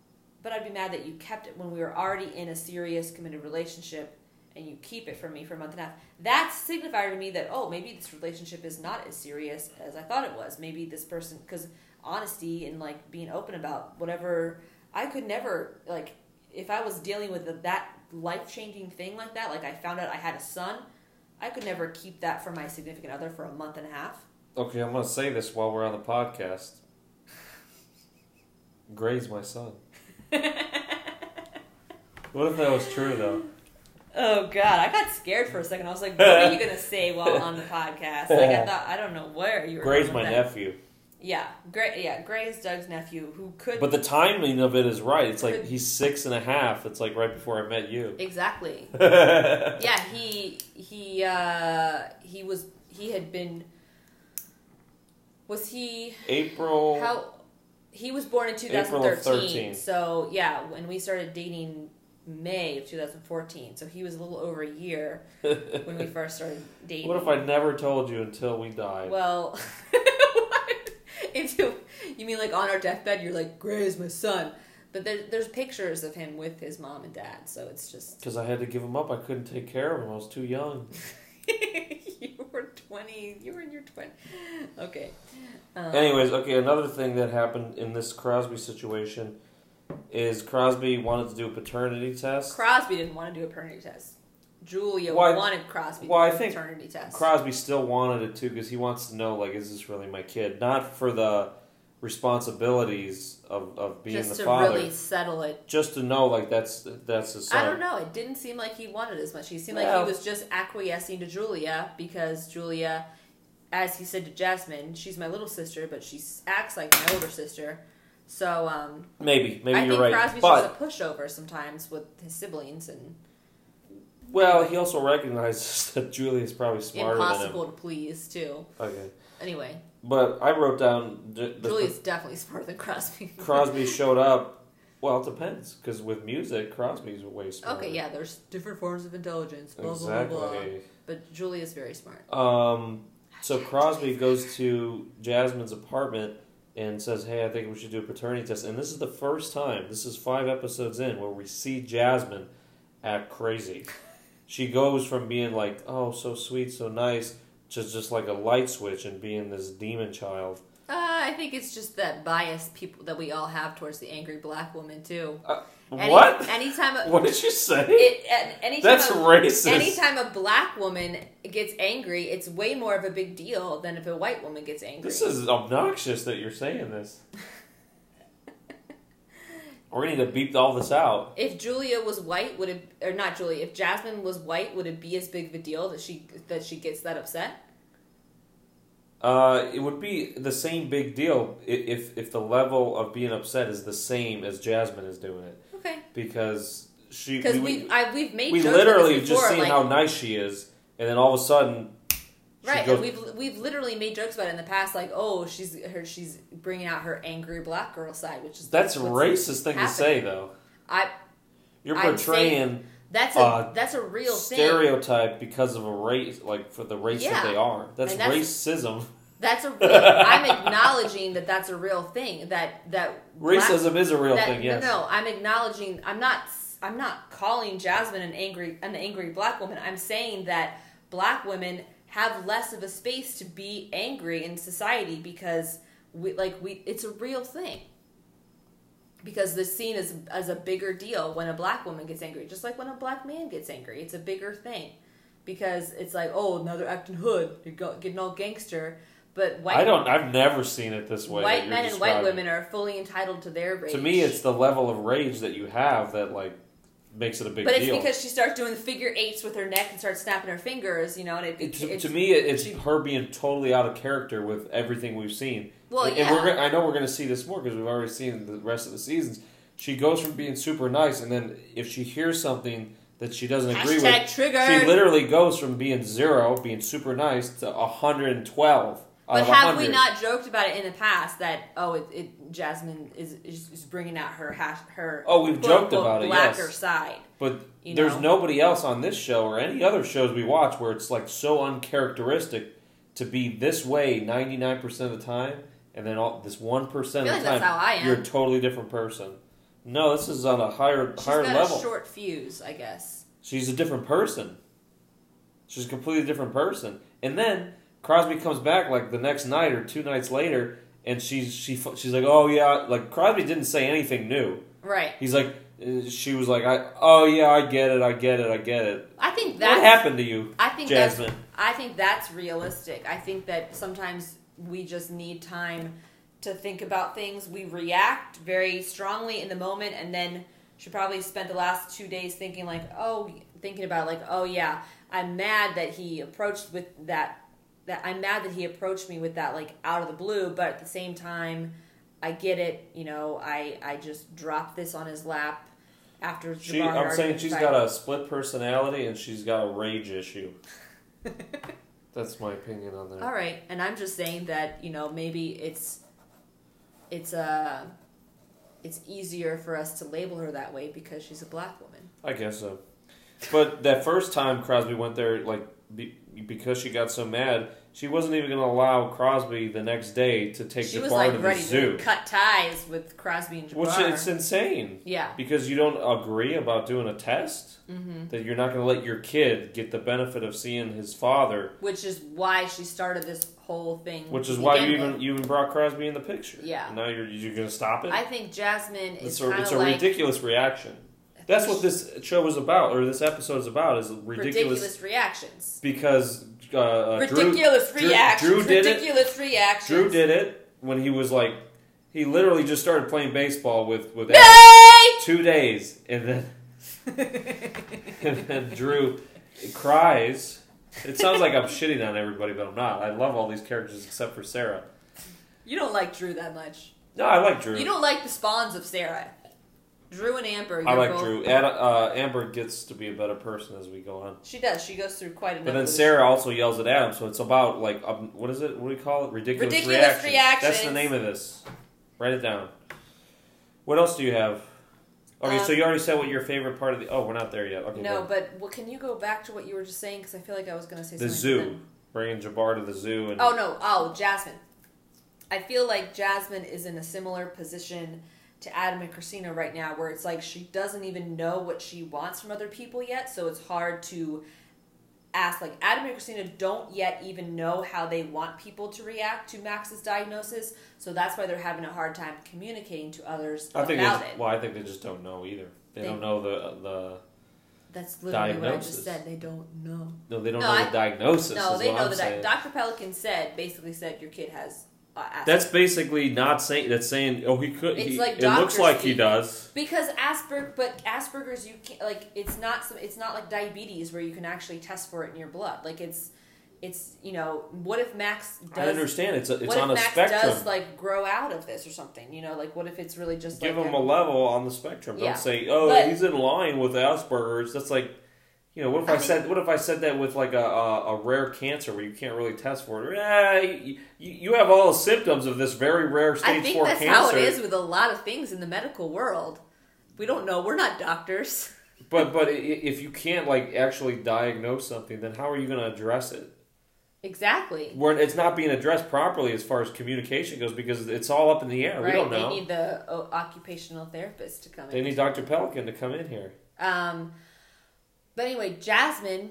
but I'd be mad that you kept it when we were already in a serious, committed relationship, and you keep it from me for a month and a half. That signified to me that oh, maybe this relationship is not as serious as I thought it was. Maybe this person, because honesty and like being open about whatever, I could never like if I was dealing with that life changing thing like that. Like I found out I had a son. I could never keep that from my significant other for a month and a half. Okay, I'm gonna say this while we're on the podcast. Gray's my son. (laughs) what if that was true though? Oh God, I got scared for a second. I was like, "What are you gonna (laughs) say while on the podcast?" Like I thought, I don't know where you were. Gray's my that. nephew. Yeah, Gray. Yeah, Gray's Doug's nephew, who could But the timing of it is right. It's like he's six and a half. It's like right before I met you. exactly. yeah. (laughs) Yeah, he he uh, he was he had been. Was he April. how? He was born in 2013. So yeah, when we started dating May of 2014. So he was a little over a year (laughs) when we first started dating. what if I never told you until we died? Well, (laughs) if you you mean like on our deathbed, you're like Gray is my son, but there, there's pictures of him with his mom and dad, so it's just Because I had to give him up. I couldn't take care of him. I was too young. (laughs) you were twenty, you were in your twenty. Okay. Um, Anyways, okay, another thing that happened in this Crosby situation is Crosby wanted to do a paternity test. Crosby didn't want to do a paternity test. Julia Why- wanted Crosby well, I to do a think paternity test. Crosby still wanted it too because he wants to know, like, is this really my kid? Not for the responsibilities of, of being just the to father, really settle it. just to know, like, that's that's his son. I don't know. It didn't seem like he wanted as much. He seemed like he was just acquiescing to Julia because Julia, as he said to Jasmine, she's my little sister, but she acts like my older sister. So um, Maybe, maybe I you're think right. Crosby's but just a pushover sometimes with his siblings and well, he also recognizes (laughs) that Julia's probably smarter impossible to please too. Okay, Anyway, but I wrote down the, the, Julia's definitely smarter than Crosby. (laughs) Crosby showed up. Well, it depends because with music, Crosby's way smarter. okay, yeah, there's different forms of intelligence. Blah exactly. blah blah blah. But Julia's very smart. Um, so Crosby goes to Jasmine's apartment and says, "Hey, I think we should do a paternity test." And this is the first time. This is five episodes in where we see Jasmine act crazy. (laughs) She goes from being like, "Oh, so sweet, so nice," to just like a light switch and being this demon child. Uh, I think it's just that bias people that we all have towards the angry black woman too. Any- what? Anytime a, What did you say? it, anytime That's a, racist. anytime a black woman gets angry, it's way more of a big deal than if a white woman gets angry. This is obnoxious that you're saying this. (laughs) We're gonna need to beep all this out. if Julia was white, would it or not Julia? If Jasmine was white, would it be as big of a deal that she that she gets that upset? Uh, it would be the same big deal if if the level of being upset is the same as Jasmine is doing it Okay, because she because we, we I we've made we literally just seen like, how nice she is and then all of a sudden right, goes, and we've we've literally made jokes about it in the past, like oh she's her she's bringing out her angry black girl side, which is that's a racist thing to say though. I you're portraying that's a Uh, that's a real thing. stereotype because of a race like for the race Yeah. that they are. That's, that's- racism (laughs) That's a (laughs) real. I'm acknowledging that that's a real thing. That that racism is a real that, thing yes No, no, I'm acknowledging. I'm not. I'm not calling Jasmine an angry an angry black woman. I'm saying that black women have less of a space to be angry in society because we like we. It's a real thing. Because the scene is as a bigger deal when a black woman gets angry, just like when a black man gets angry. It's a bigger thing because it's like, oh, now they're acting hood, they're getting all gangster. But white I don't I've never seen it this way white men and white women are fully entitled to their rage. to me it's the level of rage that you have that like makes it a big deal. but it's deal because she starts doing the figure eights with her neck and starts snapping her fingers, you know, and it, It- to, it's, to me, it's she- her being totally out of character with everything we've seen. Well, and, yeah. and we're—I know we're going to see this more because we've already seen the rest of the seasons. She goes from being super nice, and then if she hears something that she doesn't agree with. Hashtag triggered. She literally goes from being zero, being super nice, to 112. But have we not joked about it in the past that oh, it, it Jasmine is, is is bringing out her hash her Oh, we've quote, joked unquote, about it, blacker yes. side. But you there's know? nobody else on this show or any other shows we watch where it's like so uncharacteristic to be this way 99% of the time, and then all this 1% of the like time that's how I am. you're a totally different person. No, this is on a higher She's higher level. a short fuse, I guess. She's a different person. She's a completely different person. And then Crosby comes back like the next night or two nights later, and she's she she's like, oh yeah, like Crosby didn't say anything new. Right. He's like, uh, she was like, I oh yeah, I get it, I get it, I get it. I think that what happened to you, I think Jasmine? that's I think that's realistic. I think that sometimes we just need time to think about things. We react very strongly in the moment, and then she probably spent the last two days thinking like, oh, thinking about like, oh yeah, I'm mad that he approached with that. That I'm mad that he approached me with that like out of the blue, but at the same time, I get it. You know, I I just dropped this on his lap after. She, I'm saying she's got a split personality and she's got a rage issue. (laughs) That's my opinion on that. All right, and I'm just saying that you know maybe it's it's uh it's easier for us to label her that way because she's a black woman. I guess so. But that first time Crosby went there, like be, because she got so mad, she wasn't even going to allow Crosby the next day to take she Jabbar was like to the ready zoo, to cut ties with Crosby and Jabbar. which it's insane yeah, because you don't agree about doing a test hmm that you're not going to let your kid get the benefit of seeing his father, which is why she started this whole thing. which is why you even with. you even brought Crosby in the picture. Yeah. And now you're you're going to stop it. I think Jasmine it's is a, it's a like ridiculous reaction. That's what this show is about, or this episode is about, is ridiculous, ridiculous reactions. because uh, uh, Drew- ridiculous Drew- reactions. Drew did it. reactions. Drew did it when he was like, he literally just started playing baseball with with two days, and then (laughs) and then Drew cries. It sounds like I'm (laughs) shitting on everybody, but I'm not. I love all these characters except for Sarah. You don't like Drew that much. No, I like Drew. You don't like the spawns of Sarah. Drew and Amber. I like both- Drew. Ad, uh, Amber gets to be a better person as we go on. She does. She goes through quite an. But then. Sarah also yells at Adam, so it's about like um, what is it? What do we call it? Ridiculous, reactions. Ridiculous reactions. reactions. That's the name of this. Write it down. What else do you have? Okay, Um, so you already said what your favorite part of the. Oh, we're not there yet. Okay, No, but well, can you go back to what you were just saying? Because I feel like I was going to say something. the zoo, bringing Jabbar to the zoo, and Oh no! Oh, Jasmine. I feel like Jasmine is in a similar position to Adam and Christina right now, where it's like she doesn't even know what she wants from other people yet, so it's hard to ask. Like Adam and Christina don't yet even know how they want people to react to Max's diagnosis, so that's why they're having a hard time communicating to others I think about just, it. well, I think they just don't know either. They, They- don't know the the That's literally what I just said. They don't know. no, they don't No, know I- the diagnosis. No, is they what know I'm that saying. Dr. Pelikan said basically said your kid has Uh, Asperger's. That's basically not saying. That's saying. Oh, he could. It's he, like it looks like he does. because Asperger, but Asperger's you can't like it's not some, it's not like diabetes where you can actually test for it in your blood. Like it's it's you know what if Max does I understand. It's a, it's what on if a Max spectrum. does like grow out of this or something? You know, like what if it's really just Give like him a level on the spectrum. Yeah. Don't say, "Oh, But- he's in line with Asperger's." That's like, you know, what if I, I think- said, what if I said that with like a, a, a rare cancer where you can't really test for it? Yeah, you, you have all the symptoms of this very rare stage I think four that's cancer. how it is with a lot of things in the medical world. We don't know. We're not doctors. (laughs) But but if you can't like actually diagnose something, then how are you going to address it? Exactly. Where it's not being addressed properly as far as communication goes because it's all up in the air. right. We don't know. They need the occupational therapist to come they in. need Dr. Pelikan to come in here. Um, but anyway, Jasmine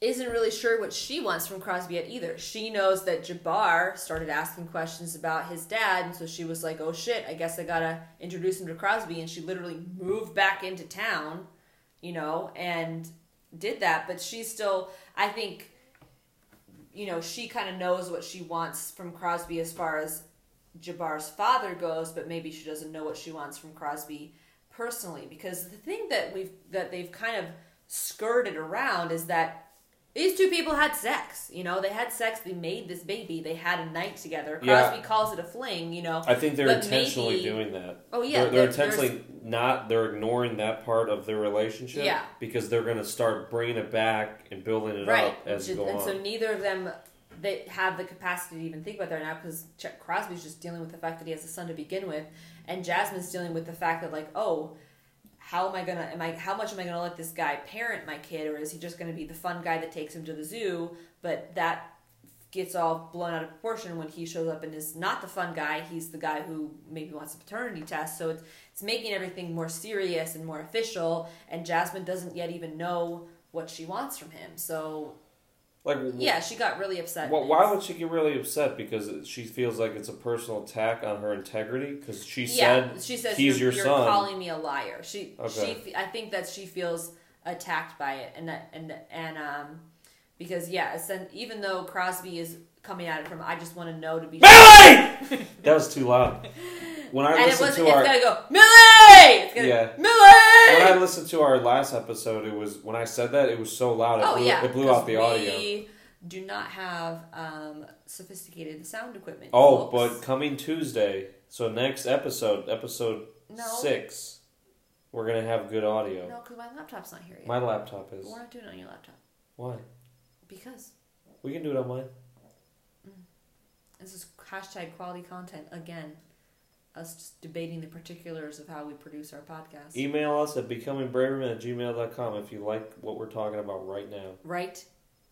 isn't really sure what she wants from Crosby yet either. She knows that Jabbar started asking questions about his dad, and so she was like, "Oh shit, I guess I gotta introduce him to Crosby." And she literally moved back into town, you know, and did that. But she's still, I think, you know, she kind of knows what she wants from Crosby as far as Jabbar's father goes, but maybe she doesn't know what she wants from Crosby personally because the thing that we've that they've kind of skirted around is that these two people had sex. You know, they had sex. They made this baby. They had a night together. Yeah. Crosby calls it a fling. You know. I think they're But intentionally maybe- doing that. Oh yeah, they're, they're intentionally not. They're ignoring that part of their relationship. Yeah. because they're going to start bringing it back and building it right. up as which go and on. so neither of them they have the capacity to even think about that now because Crosby's just dealing with the fact that he has a son to begin with, and Jasmine's dealing with the fact that like, oh, how am I gonna am I how much am I gonna let this guy parent my kid, or is he just gonna be the fun guy that takes him to the zoo? But that gets all blown out of proportion when he shows up and is not the fun guy. He's the guy who maybe wants a paternity test. So it's it's making everything more serious and more official. And Jasmine doesn't yet even know what she wants from him. So like, yeah, she got really upset. Well, why would she get really upset? Because she feels like it's a personal attack on her integrity. Because she yeah, said she says he's you're, your you're son. calling me a liar. She Okay. she I think that she feels attacked by it, and that and and um because yeah, even though Crosby is coming at it from I just want to know to be Millie. (laughs) that was too loud. When I and it was to it's our gotta go Millie. It's gotta, Yeah. when Millie. I listened to our last episode, it was when I said that it was so loud. It oh blew, yeah, it blew 'cause out the audio. We do not have um, sophisticated sound equipment. Oh, folks. but coming Tuesday, so next episode, episode No. six, we're gonna have good audio. no, because my laptop's not here yet. My laptop is. we're not doing it on your laptop Why? because We can do it on mine. Hashtag quality content again. Us just debating the particulars of how we produce our podcast. Email us at becomingbraverman at gmail.com if you like what we're talking about right now. right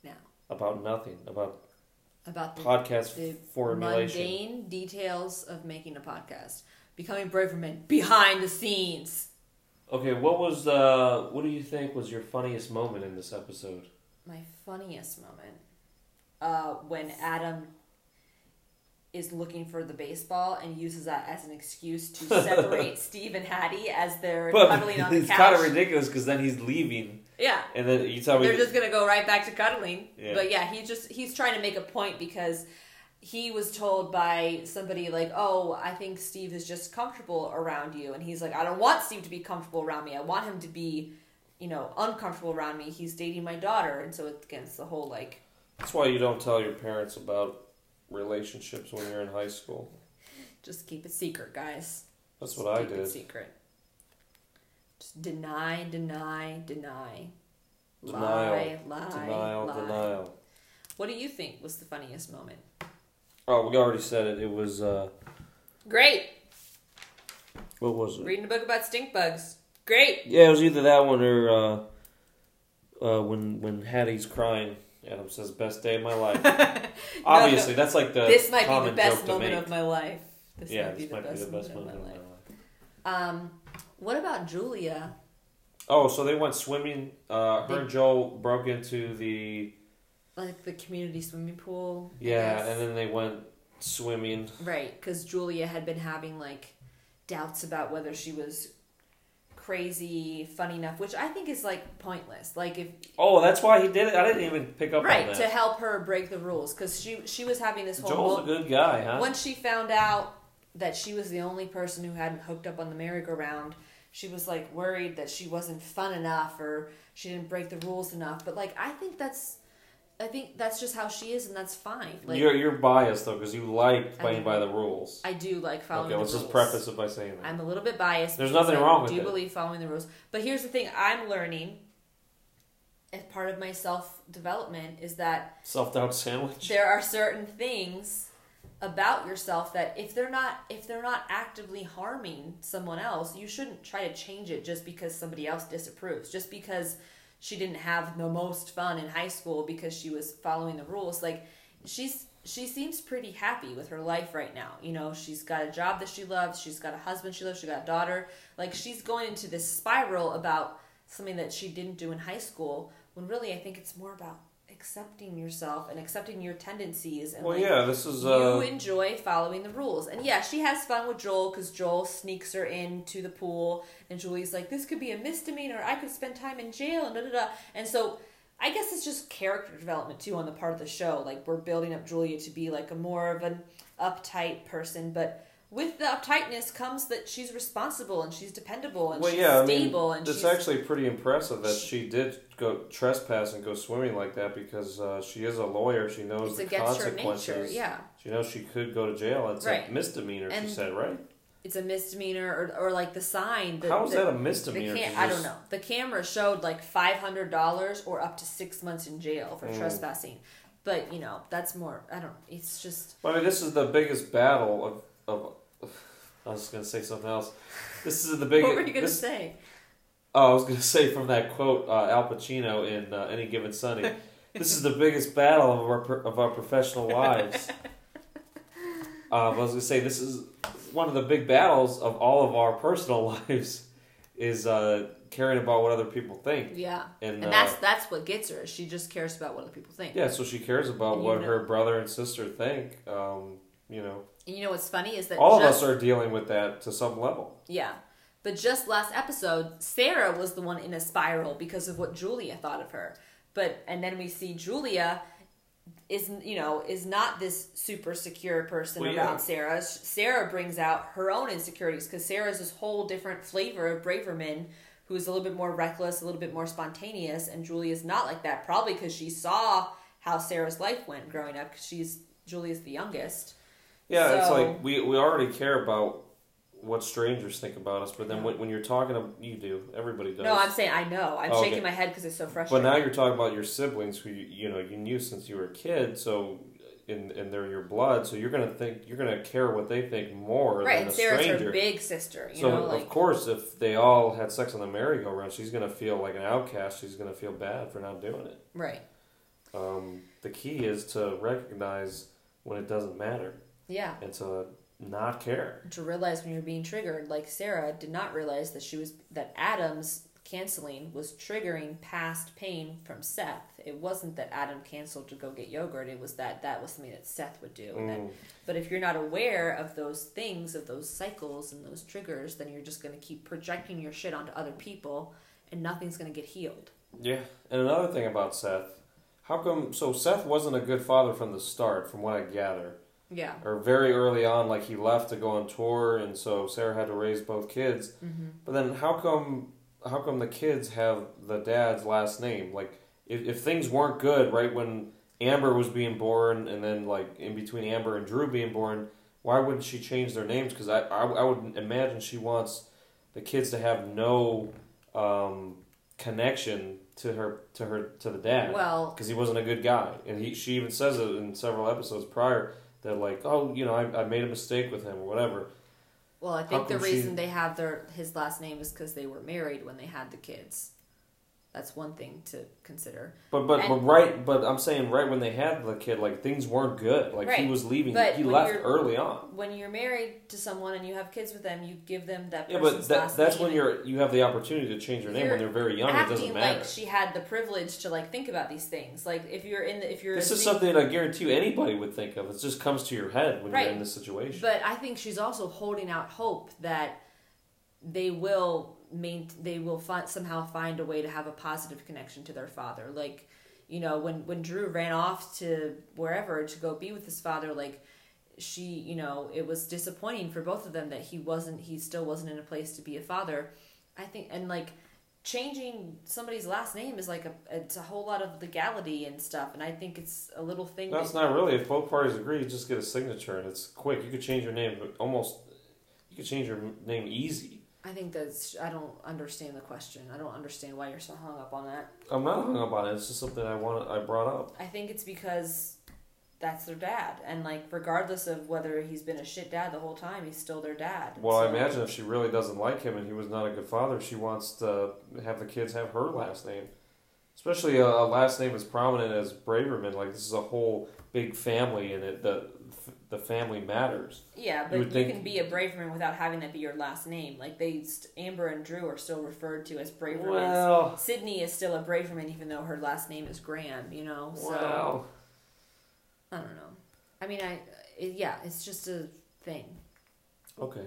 now About nothing. About about the, podcast the formulation. mundane details of making a podcast. Becoming Braverman behind the scenes. Okay, what was uh what do you think was your funniest moment in this episode? My funniest moment, uh, when Adam is looking for the baseball and uses that as an excuse to (laughs) separate Steve and Haddie as they're cuddling on the it's couch. It's kind of ridiculous because then he's leaving, Yeah. and then you tell me They're just gonna go right back to cuddling. Yeah. But yeah, he just he's trying to make a point because he was told by somebody like, "Oh, I think Steve is just comfortable around you," and he's like, "I don't want Steve to be comfortable around me. I want him to be, you know, uncomfortable around me. He's dating my daughter," and so it's against the whole like, that's why you don't tell your parents about relationships when you're in high school. just keep it secret, guys. That's Just what I keep It did. secret. Just deny, deny, deny. Denial, lie, lie, Denial, lie. denial. What do you think was the funniest moment? Oh, we already said it. It was uh, Great. what was it? Reading a book about stink bugs. Great. Yeah, it was either that one or uh, uh, when when Haddie's crying. Adam says, "Best day of my life." (laughs) Obviously, that's like the this might be common the best moment of my life. This yeah, might be this the might best be the best moment of my life. Um, what about Julia? Oh, so they went swimming. Uh, her They- and Joel broke into the Like the community swimming pool. Yeah, and then they went swimming. right, because Julia had been having like doubts about whether she was crazy, funny enough, which I think is like pointless. Like if Oh, that's why he did it. I didn't even pick up on right to help her break the rules because she she was having this whole Joel's a good guy, huh? Once she found out that she was the only person who hadn't hooked up on the merry-go-round, she was like worried that she wasn't fun enough or she didn't break the rules enough. But like I think that's I think that's just how she is and that's fine. Like you're you're biased though because you like I playing mean, by the rules. I do like following Okay, the let's rules. just preface it by saying that. I'm a little bit biased. There's nothing I wrong with it. I do believe following the rules. But here's the thing I'm learning as part of my self development is that Self doubt sandwich. there are certain things about yourself that if they're not if they're not actively harming someone else you shouldn't try to change it just because somebody else disapproves just because she didn't have the most fun in high school because she was following the rules. Like she's she seems pretty happy with her life right now. You know she's got a job that she loves. She's got a husband she loves. She got a daughter. Like she's going into this spiral about something that she didn't do in high school when really i think it's more about accepting yourself and accepting your tendencies and well, like, yeah, this is you uh, enjoy following the rules. And yeah, she has fun with Joel because Joel sneaks her into the pool, and Julie's like, "This could be a misdemeanor. I could spend time in jail." And da da da. And so, I guess it's just character development too on the part of the show. Like we're building up Julia to be like a more of an uptight person, but with the uptightness comes that she's responsible and she's dependable and well, she's yeah, I mean, stable and it's she's actually pretty impressive that she did go trespass and go swimming like that because uh, she is a lawyer. She knows it's the consequences. Yeah, She knows she could go to jail. It's Right. a misdemeanor. And- she said, right? it's a misdemeanor or, or like the sign. That, How is that, that a the misdemeanor? cam- to I don't know. The camera showed like five hundred dollars or up to six months in jail for Mm. trespassing. But you know that's more. I don't. It's just I mean, this is the biggest battle of. Of I was going to say something else. This is the biggest. what were you gonna this, say? Oh, I was going (laughs) to say from that quote, uh, Al Pacino in uh, Any Given Sunday. this is the biggest battle of our of our professional lives. (laughs) Um, I was going to say this is one of the big battles of all of our personal (laughs) lives is uh, caring about what other people think, Yeah, and, and uh, that's that's what gets her. She just cares about what other people think. yeah, so she cares about And you what know- her brother and sister think. Um, you know, And you know what's funny is that all of us are dealing with that to some level. Yeah. But just last episode, Sarah was the one in a spiral because of what Julia thought of her. But and then we see Julia is you know is not this super secure person Well, around yeah. Sarah. Sarah brings out her own insecurities because Sarah's this whole different flavor of Braverman who's a little bit more reckless, a little bit more spontaneous, and Julia's not like that. Probably because she saw how Sarah's life went growing up. Because she's Julia's the youngest. Yeah, it's like we we already care about what strangers think about us, but then when, when you're talking, to, you do. Everybody does. No, I'm saying I know. I'm Oh, shaking okay. my head because it's so frustrating. But now you're talking about your siblings who you, you know you knew since you were a kid, so and and they're your blood, so you're gonna think you're gonna care what they think more right, than a Sarah's stranger. her big sister. You so know, of course, if they all had sex on the merry-go-round, she's gonna feel like an outcast. She's gonna feel bad for not doing it. right. Um, the key is to recognize when it doesn't matter Yeah. and to not care. To realize when you're being triggered, like Sarah did not realize that she was that Adam's canceling was triggering past pain from Seth. It wasn't that Adam canceled to go get yogurt. It was that that was something that Seth would do. And that, Mm. but if you're not aware of those things, of those cycles and those triggers, then you're just going to keep projecting your shit onto other people, and nothing's going to get healed. Yeah, and another thing about Seth, how come? So Seth wasn't a good father from the start, from what I gather, Yeah. or very early on. Like he left to go on tour, and so Sarah had to raise both kids. Mm-hmm. But then how come? How come the kids have the dad's last name? Like if if things weren't good right when Amber was being born, and then like in between Amber and Drew being born, why wouldn't she change their names? Because I, I I would imagine she wants the kids to have no um, connection to her to her to the dad Well, because he wasn't a good guy, and he she even says it in several episodes prior that like oh you know I, I made a mistake with him or whatever. Well, I think the come she- reason they have their his last name is because they were married when they had the kids. That's one thing to consider. But but And- but right but I'm saying right when they had the kid like things weren't good like he was leaving But he left early on. When you're married to someone and you have kids with them, you give them that Yeah, but that, that's when you're you have the opportunity to change your name when they're very young. It doesn't matter. like she had the privilege to like think about these things. Like if you're in the if you're This is something I guarantee you anybody would think of. It just comes to your head when Right. you're in this situation. But I think she's also holding out hope that they will main they will find, somehow find a way to have a positive connection to their father. Like, you know, when when Drew ran off to wherever to go be with his father, like she, you know, it was disappointing for both of them that he wasn't he still wasn't in a place to be a father. I think and like changing somebody's last name is like a it's a whole lot of legality and stuff and I think it's a little thing That's that, not really. If both parties agree, you just get a signature and it's quick. You could change your name but almost. You could change your name easy. I think that's I don't understand the question. I don't understand why you're so hung up on that. I'm not hung up on it. It's just something I want. I brought up. I think it's because that's their dad, and like regardless of whether he's been a shit dad the whole time, he's still their dad. Well, I imagine if she really doesn't like him and he was not a good father, she wants to have the kids have her last name. Especially a, a last name as prominent as Braverman. Like this is a whole big family, and it the the family matters. Yeah, but you, think- can be a Braverman without having that be your last name. Like they, Amber and Drew are still referred to as Bravermans. Well, Sydney is still a Braverman, even though her last name is Graham. You know, so well, I don't know. I mean, I it, yeah, it's just a thing. okay.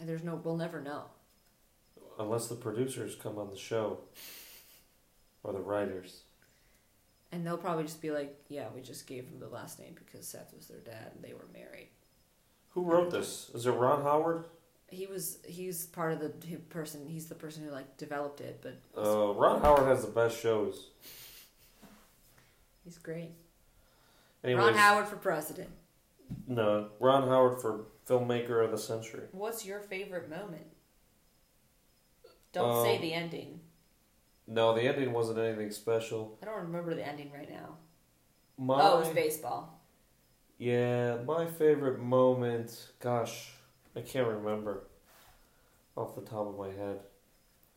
There's no, we'll never know. Unless the producers come on the show or the writers. And they'll probably just be like, yeah, we just gave them the last name because Seth was their dad and they were married. Who wrote this? Is it Ron Howard? He was he's part of the person. He's the person who like developed it, but Uh, Ron Howard has the best shows. he's great. Anyways, Ron Howard for president. no, Ron Howard for filmmaker of the century. What's your favorite moment? Don't say Um, the ending. No, the ending wasn't anything special. I don't remember the ending right now. My, Oh, it was baseball. Yeah, my favorite moment. Gosh, I can't remember off the top of my head.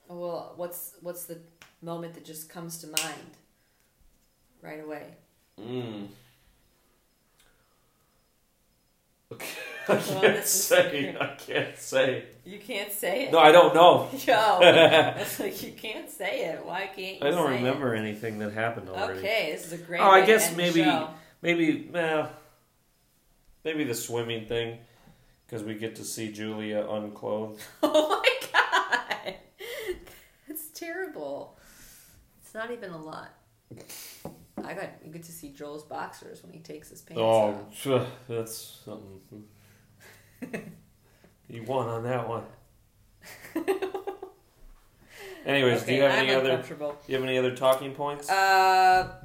Well, what's what's the moment that just comes to mind right away? Mm. I can't say. I can't say. You can't say it. No, I don't know. (laughs) Yo, (laughs) it's like you can't say it. Why can't you? I don't say remember anything that happened already. Okay, this is a great. Oh, I way to guess end maybe- Maybe, well, maybe the swimming thing, because we get to see Julia unclothed. (laughs) Oh my god, that's terrible. It's not even a lot. I got you get to see Joel's boxers when he takes his pants Oh, off. phew, that's something. (laughs) you won on that one. (laughs) Anyways, do you have I'm any other? uncomfortable. Do you have any other talking points? Uh,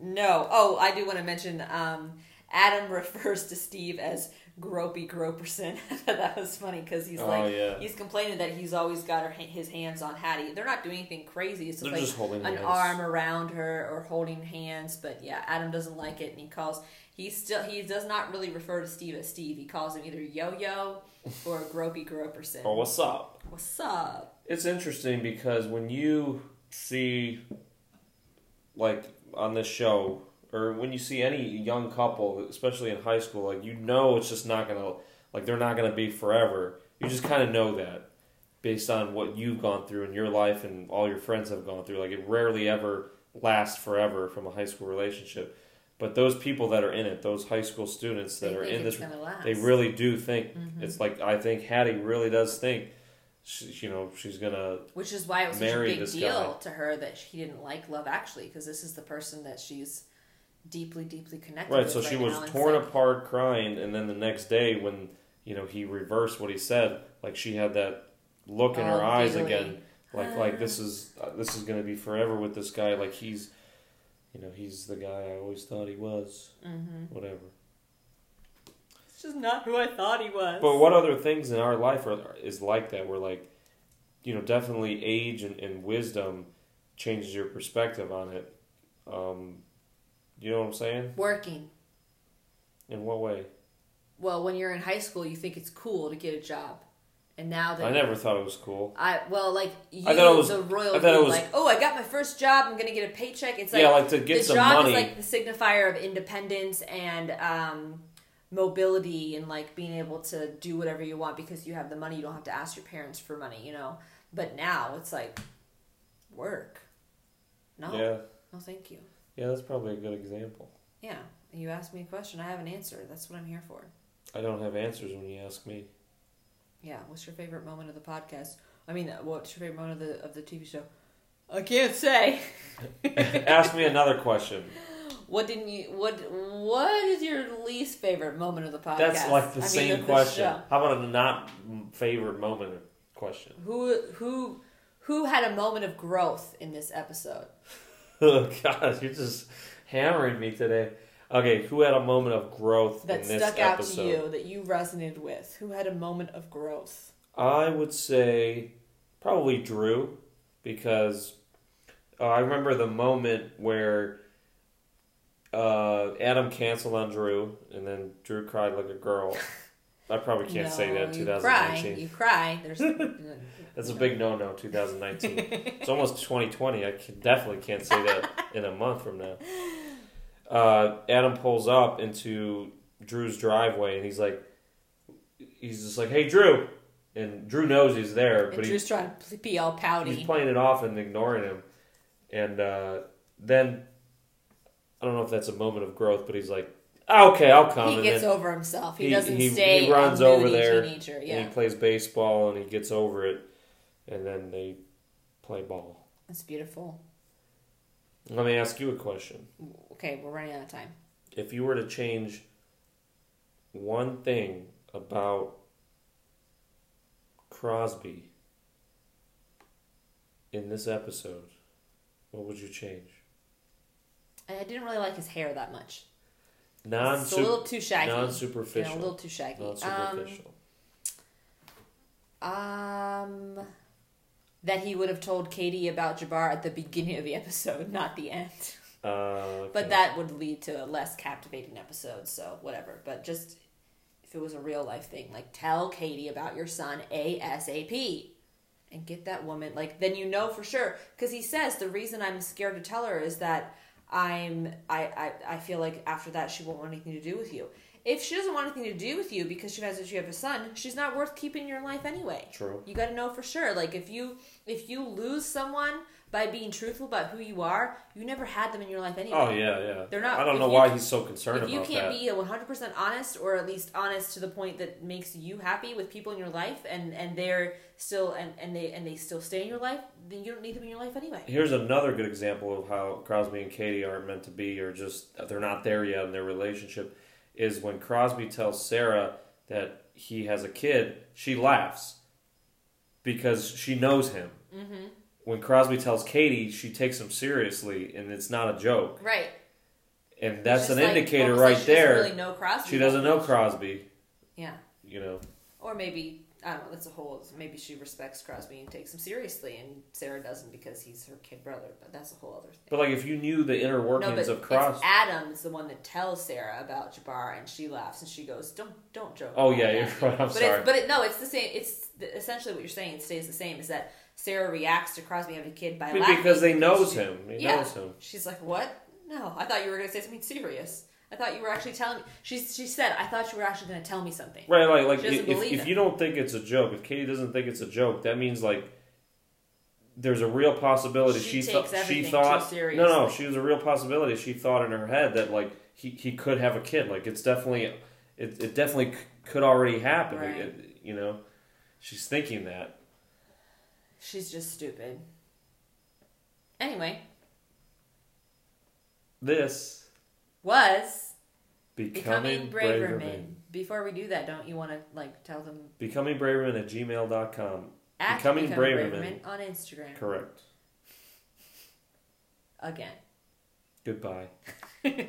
no. Oh, I do want to mention. Um, Adam (laughs) refers to Steve as Gropey Groperson. (laughs) that was funny because he's oh like yeah, he's complaining that he's always got her, his hands on Haddie. They're not doing anything crazy. It's just they're like just holding an hands. arm around her or holding hands. But yeah, Adam doesn't like it, and he calls. He still he does not really refer to Steve as Steve. He calls him either Yo Yo or Gropey Groperson. Oh, what's up? What's up? It's interesting because when you see, like on this show, or when you see any young couple, especially in high school, like you know it's just not gonna, like they're not gonna be forever. You just kind of know that based on what you've gone through in your life and all your friends have gone through. Like it rarely ever lasts forever from a high school relationship. But those people that are in it, those high school students that They are in this they really do think Mhm. it's like I think Haddie really does think, she, you know, she's gonna. Which is why it was such a big deal guy. to her that she didn't like Love Actually, because this is the person that she's deeply, deeply connected Right, with. so she right was now, torn it's like- apart, crying, and then the next day when you know he reversed what he said, like she had that look in her Oh, eyes giggly. again, like like (sighs) this is uh, this is gonna be forever with this guy, like he's, you know, he's the guy I always thought he was, Mhm. whatever. It's just not who I thought he was. But what other things in our life are is like that? Where like, you know, definitely age and, and wisdom changes your perspective on it. Um, you know what I'm saying? Working. In what way? Well, when you're in high school, you think it's cool to get a job, and now that I never thought it was cool. I well, like you, I thought it was- the royal, I thought it was- like, oh, I got my first job. I'm gonna get a paycheck. It's like yeah, like to get the some job money. is like the signifier of independence and um, mobility and like being able to do whatever you want because you have the money. You don't have to ask your parents for money, you know. But now it's like work. No, Yeah, no, thank you. Yeah, that's probably a good example. Yeah, you asked me a question. I have an answer. That's what I'm here for. I don't have answers when you ask me. Yeah. What's your favorite moment of the podcast? I mean, uh, what's your favorite moment of the of the TV show? I can't say. (laughs) ask me another question. (laughs) What didn't you? What What is your least favorite moment of the podcast? That's like the I same the question. How about a not favorite moment question? Who Who Who had a moment of growth in this episode? (laughs) Oh gosh, you're just hammering me today. Okay, who had a moment of growth That in this stuck out episode? to you that you resonated with? Who had a moment of growth? I would say probably Drew because uh, I remember the moment where uh, Adam canceled on Drew and then Drew cried like a girl. (laughs) I probably can't say that in you cry. 2019. You cry. There's. (laughs) That's a big no no 2019. it's almost 2020. I can, definitely can't say that (laughs) in a month from now. Uh, Adam pulls up into Drew's driveway and he's like, he's just like, hey, Drew. And Drew knows he's there, and but he, Drew's trying to be all pouty. he's playing it off and ignoring him. And uh, then, I don't know if that's a moment of growth, but he's like, "Ah, okay, I'll come. he gets over himself. He, he- doesn't he- stay he runs over there, teenager. and Yeah, he plays baseball and he gets over it. And then they play ball. that's beautiful. Let me ask you a question. Okay, we're running out of time. If you were to change one thing about Crosby in this episode, what would you change? I didn't really like his hair that much. Non it's a little too shaggy. non superficial. a little too shaggy. non superficial. Um, um, that he would have told Katie about Jabbar at the beginning of the episode, not the end. (laughs) uh, okay. But that would lead to a less captivating episode, so whatever. But just if it was a real life thing, like tell Katie about your son ASAP and get that woman like then you know for sure because he says the reason I'm scared to tell her is that I'm I, I I feel like after that she won't want anything to do with you. If she doesn't want anything to do with you because she knows that you have a son, she's not worth keeping your life anyway. True. You got to know for sure. Like if you if you lose someone by being truthful about who you are, you never had them in your life anyway. Oh yeah, yeah. They're not- I don't know why he's so concerned if you can't that. be a 100% honest or at least honest to the point that makes you happy with people in your life and and they're still and, and they and they still stay in your life then you don't need them in your life anyway Here's another good example of how Crosby and Katie aren't meant to be, or just they're not there yet in their relationship. Is when Crosby tells Sarah that he has a kid, she laughs because she knows him. mm-hmm. When Crosby tells Katie, she takes him seriously, and it's not a joke. right And that's an like, indicator right like she doesn't there. really know Crosby she doesn't know. Crosby. yeah You know, or maybe I don't know that's a whole maybe she respects Crosby and takes him seriously and Sarah doesn't because he's her kid brother but that's a whole other thing but like if you knew the inner no, workings but of Crosby. Adam's the one that tells Sarah about Jabbar, and she laughs and she goes, "Don't, don't joke." Oh yeah, you're (laughs) right. I'm but sorry. It's, but it, no, it's the same. It's the, essentially what you're saying. It stays the same. Is that Sarah reacts to Crosby having a kid by laughing because they knows she- him. He Yeah. knows him. She's like, "What? No, I thought you were going to say something serious. I thought you were actually telling me." She she said, "I thought you were actually going to tell me something." Right, like like She doesn't if, believe if him. you don't think it's a joke, if Katie doesn't think it's a joke, that means like there's a real possibility She she, takes thought she thought no no she was a real possibility she thought in her head that like he, he could have a kid like it's definitely it, it definitely c- could already happen Right. It- you know she's thinking that She's just stupid. Anyway, this was becoming, becoming braver braver men. men Before we do that, don't you want to like tell them becoming braver men at gmail.com at Becoming Becoming Braver Braver Men. Men on Instagram correct again. goodbye (laughs)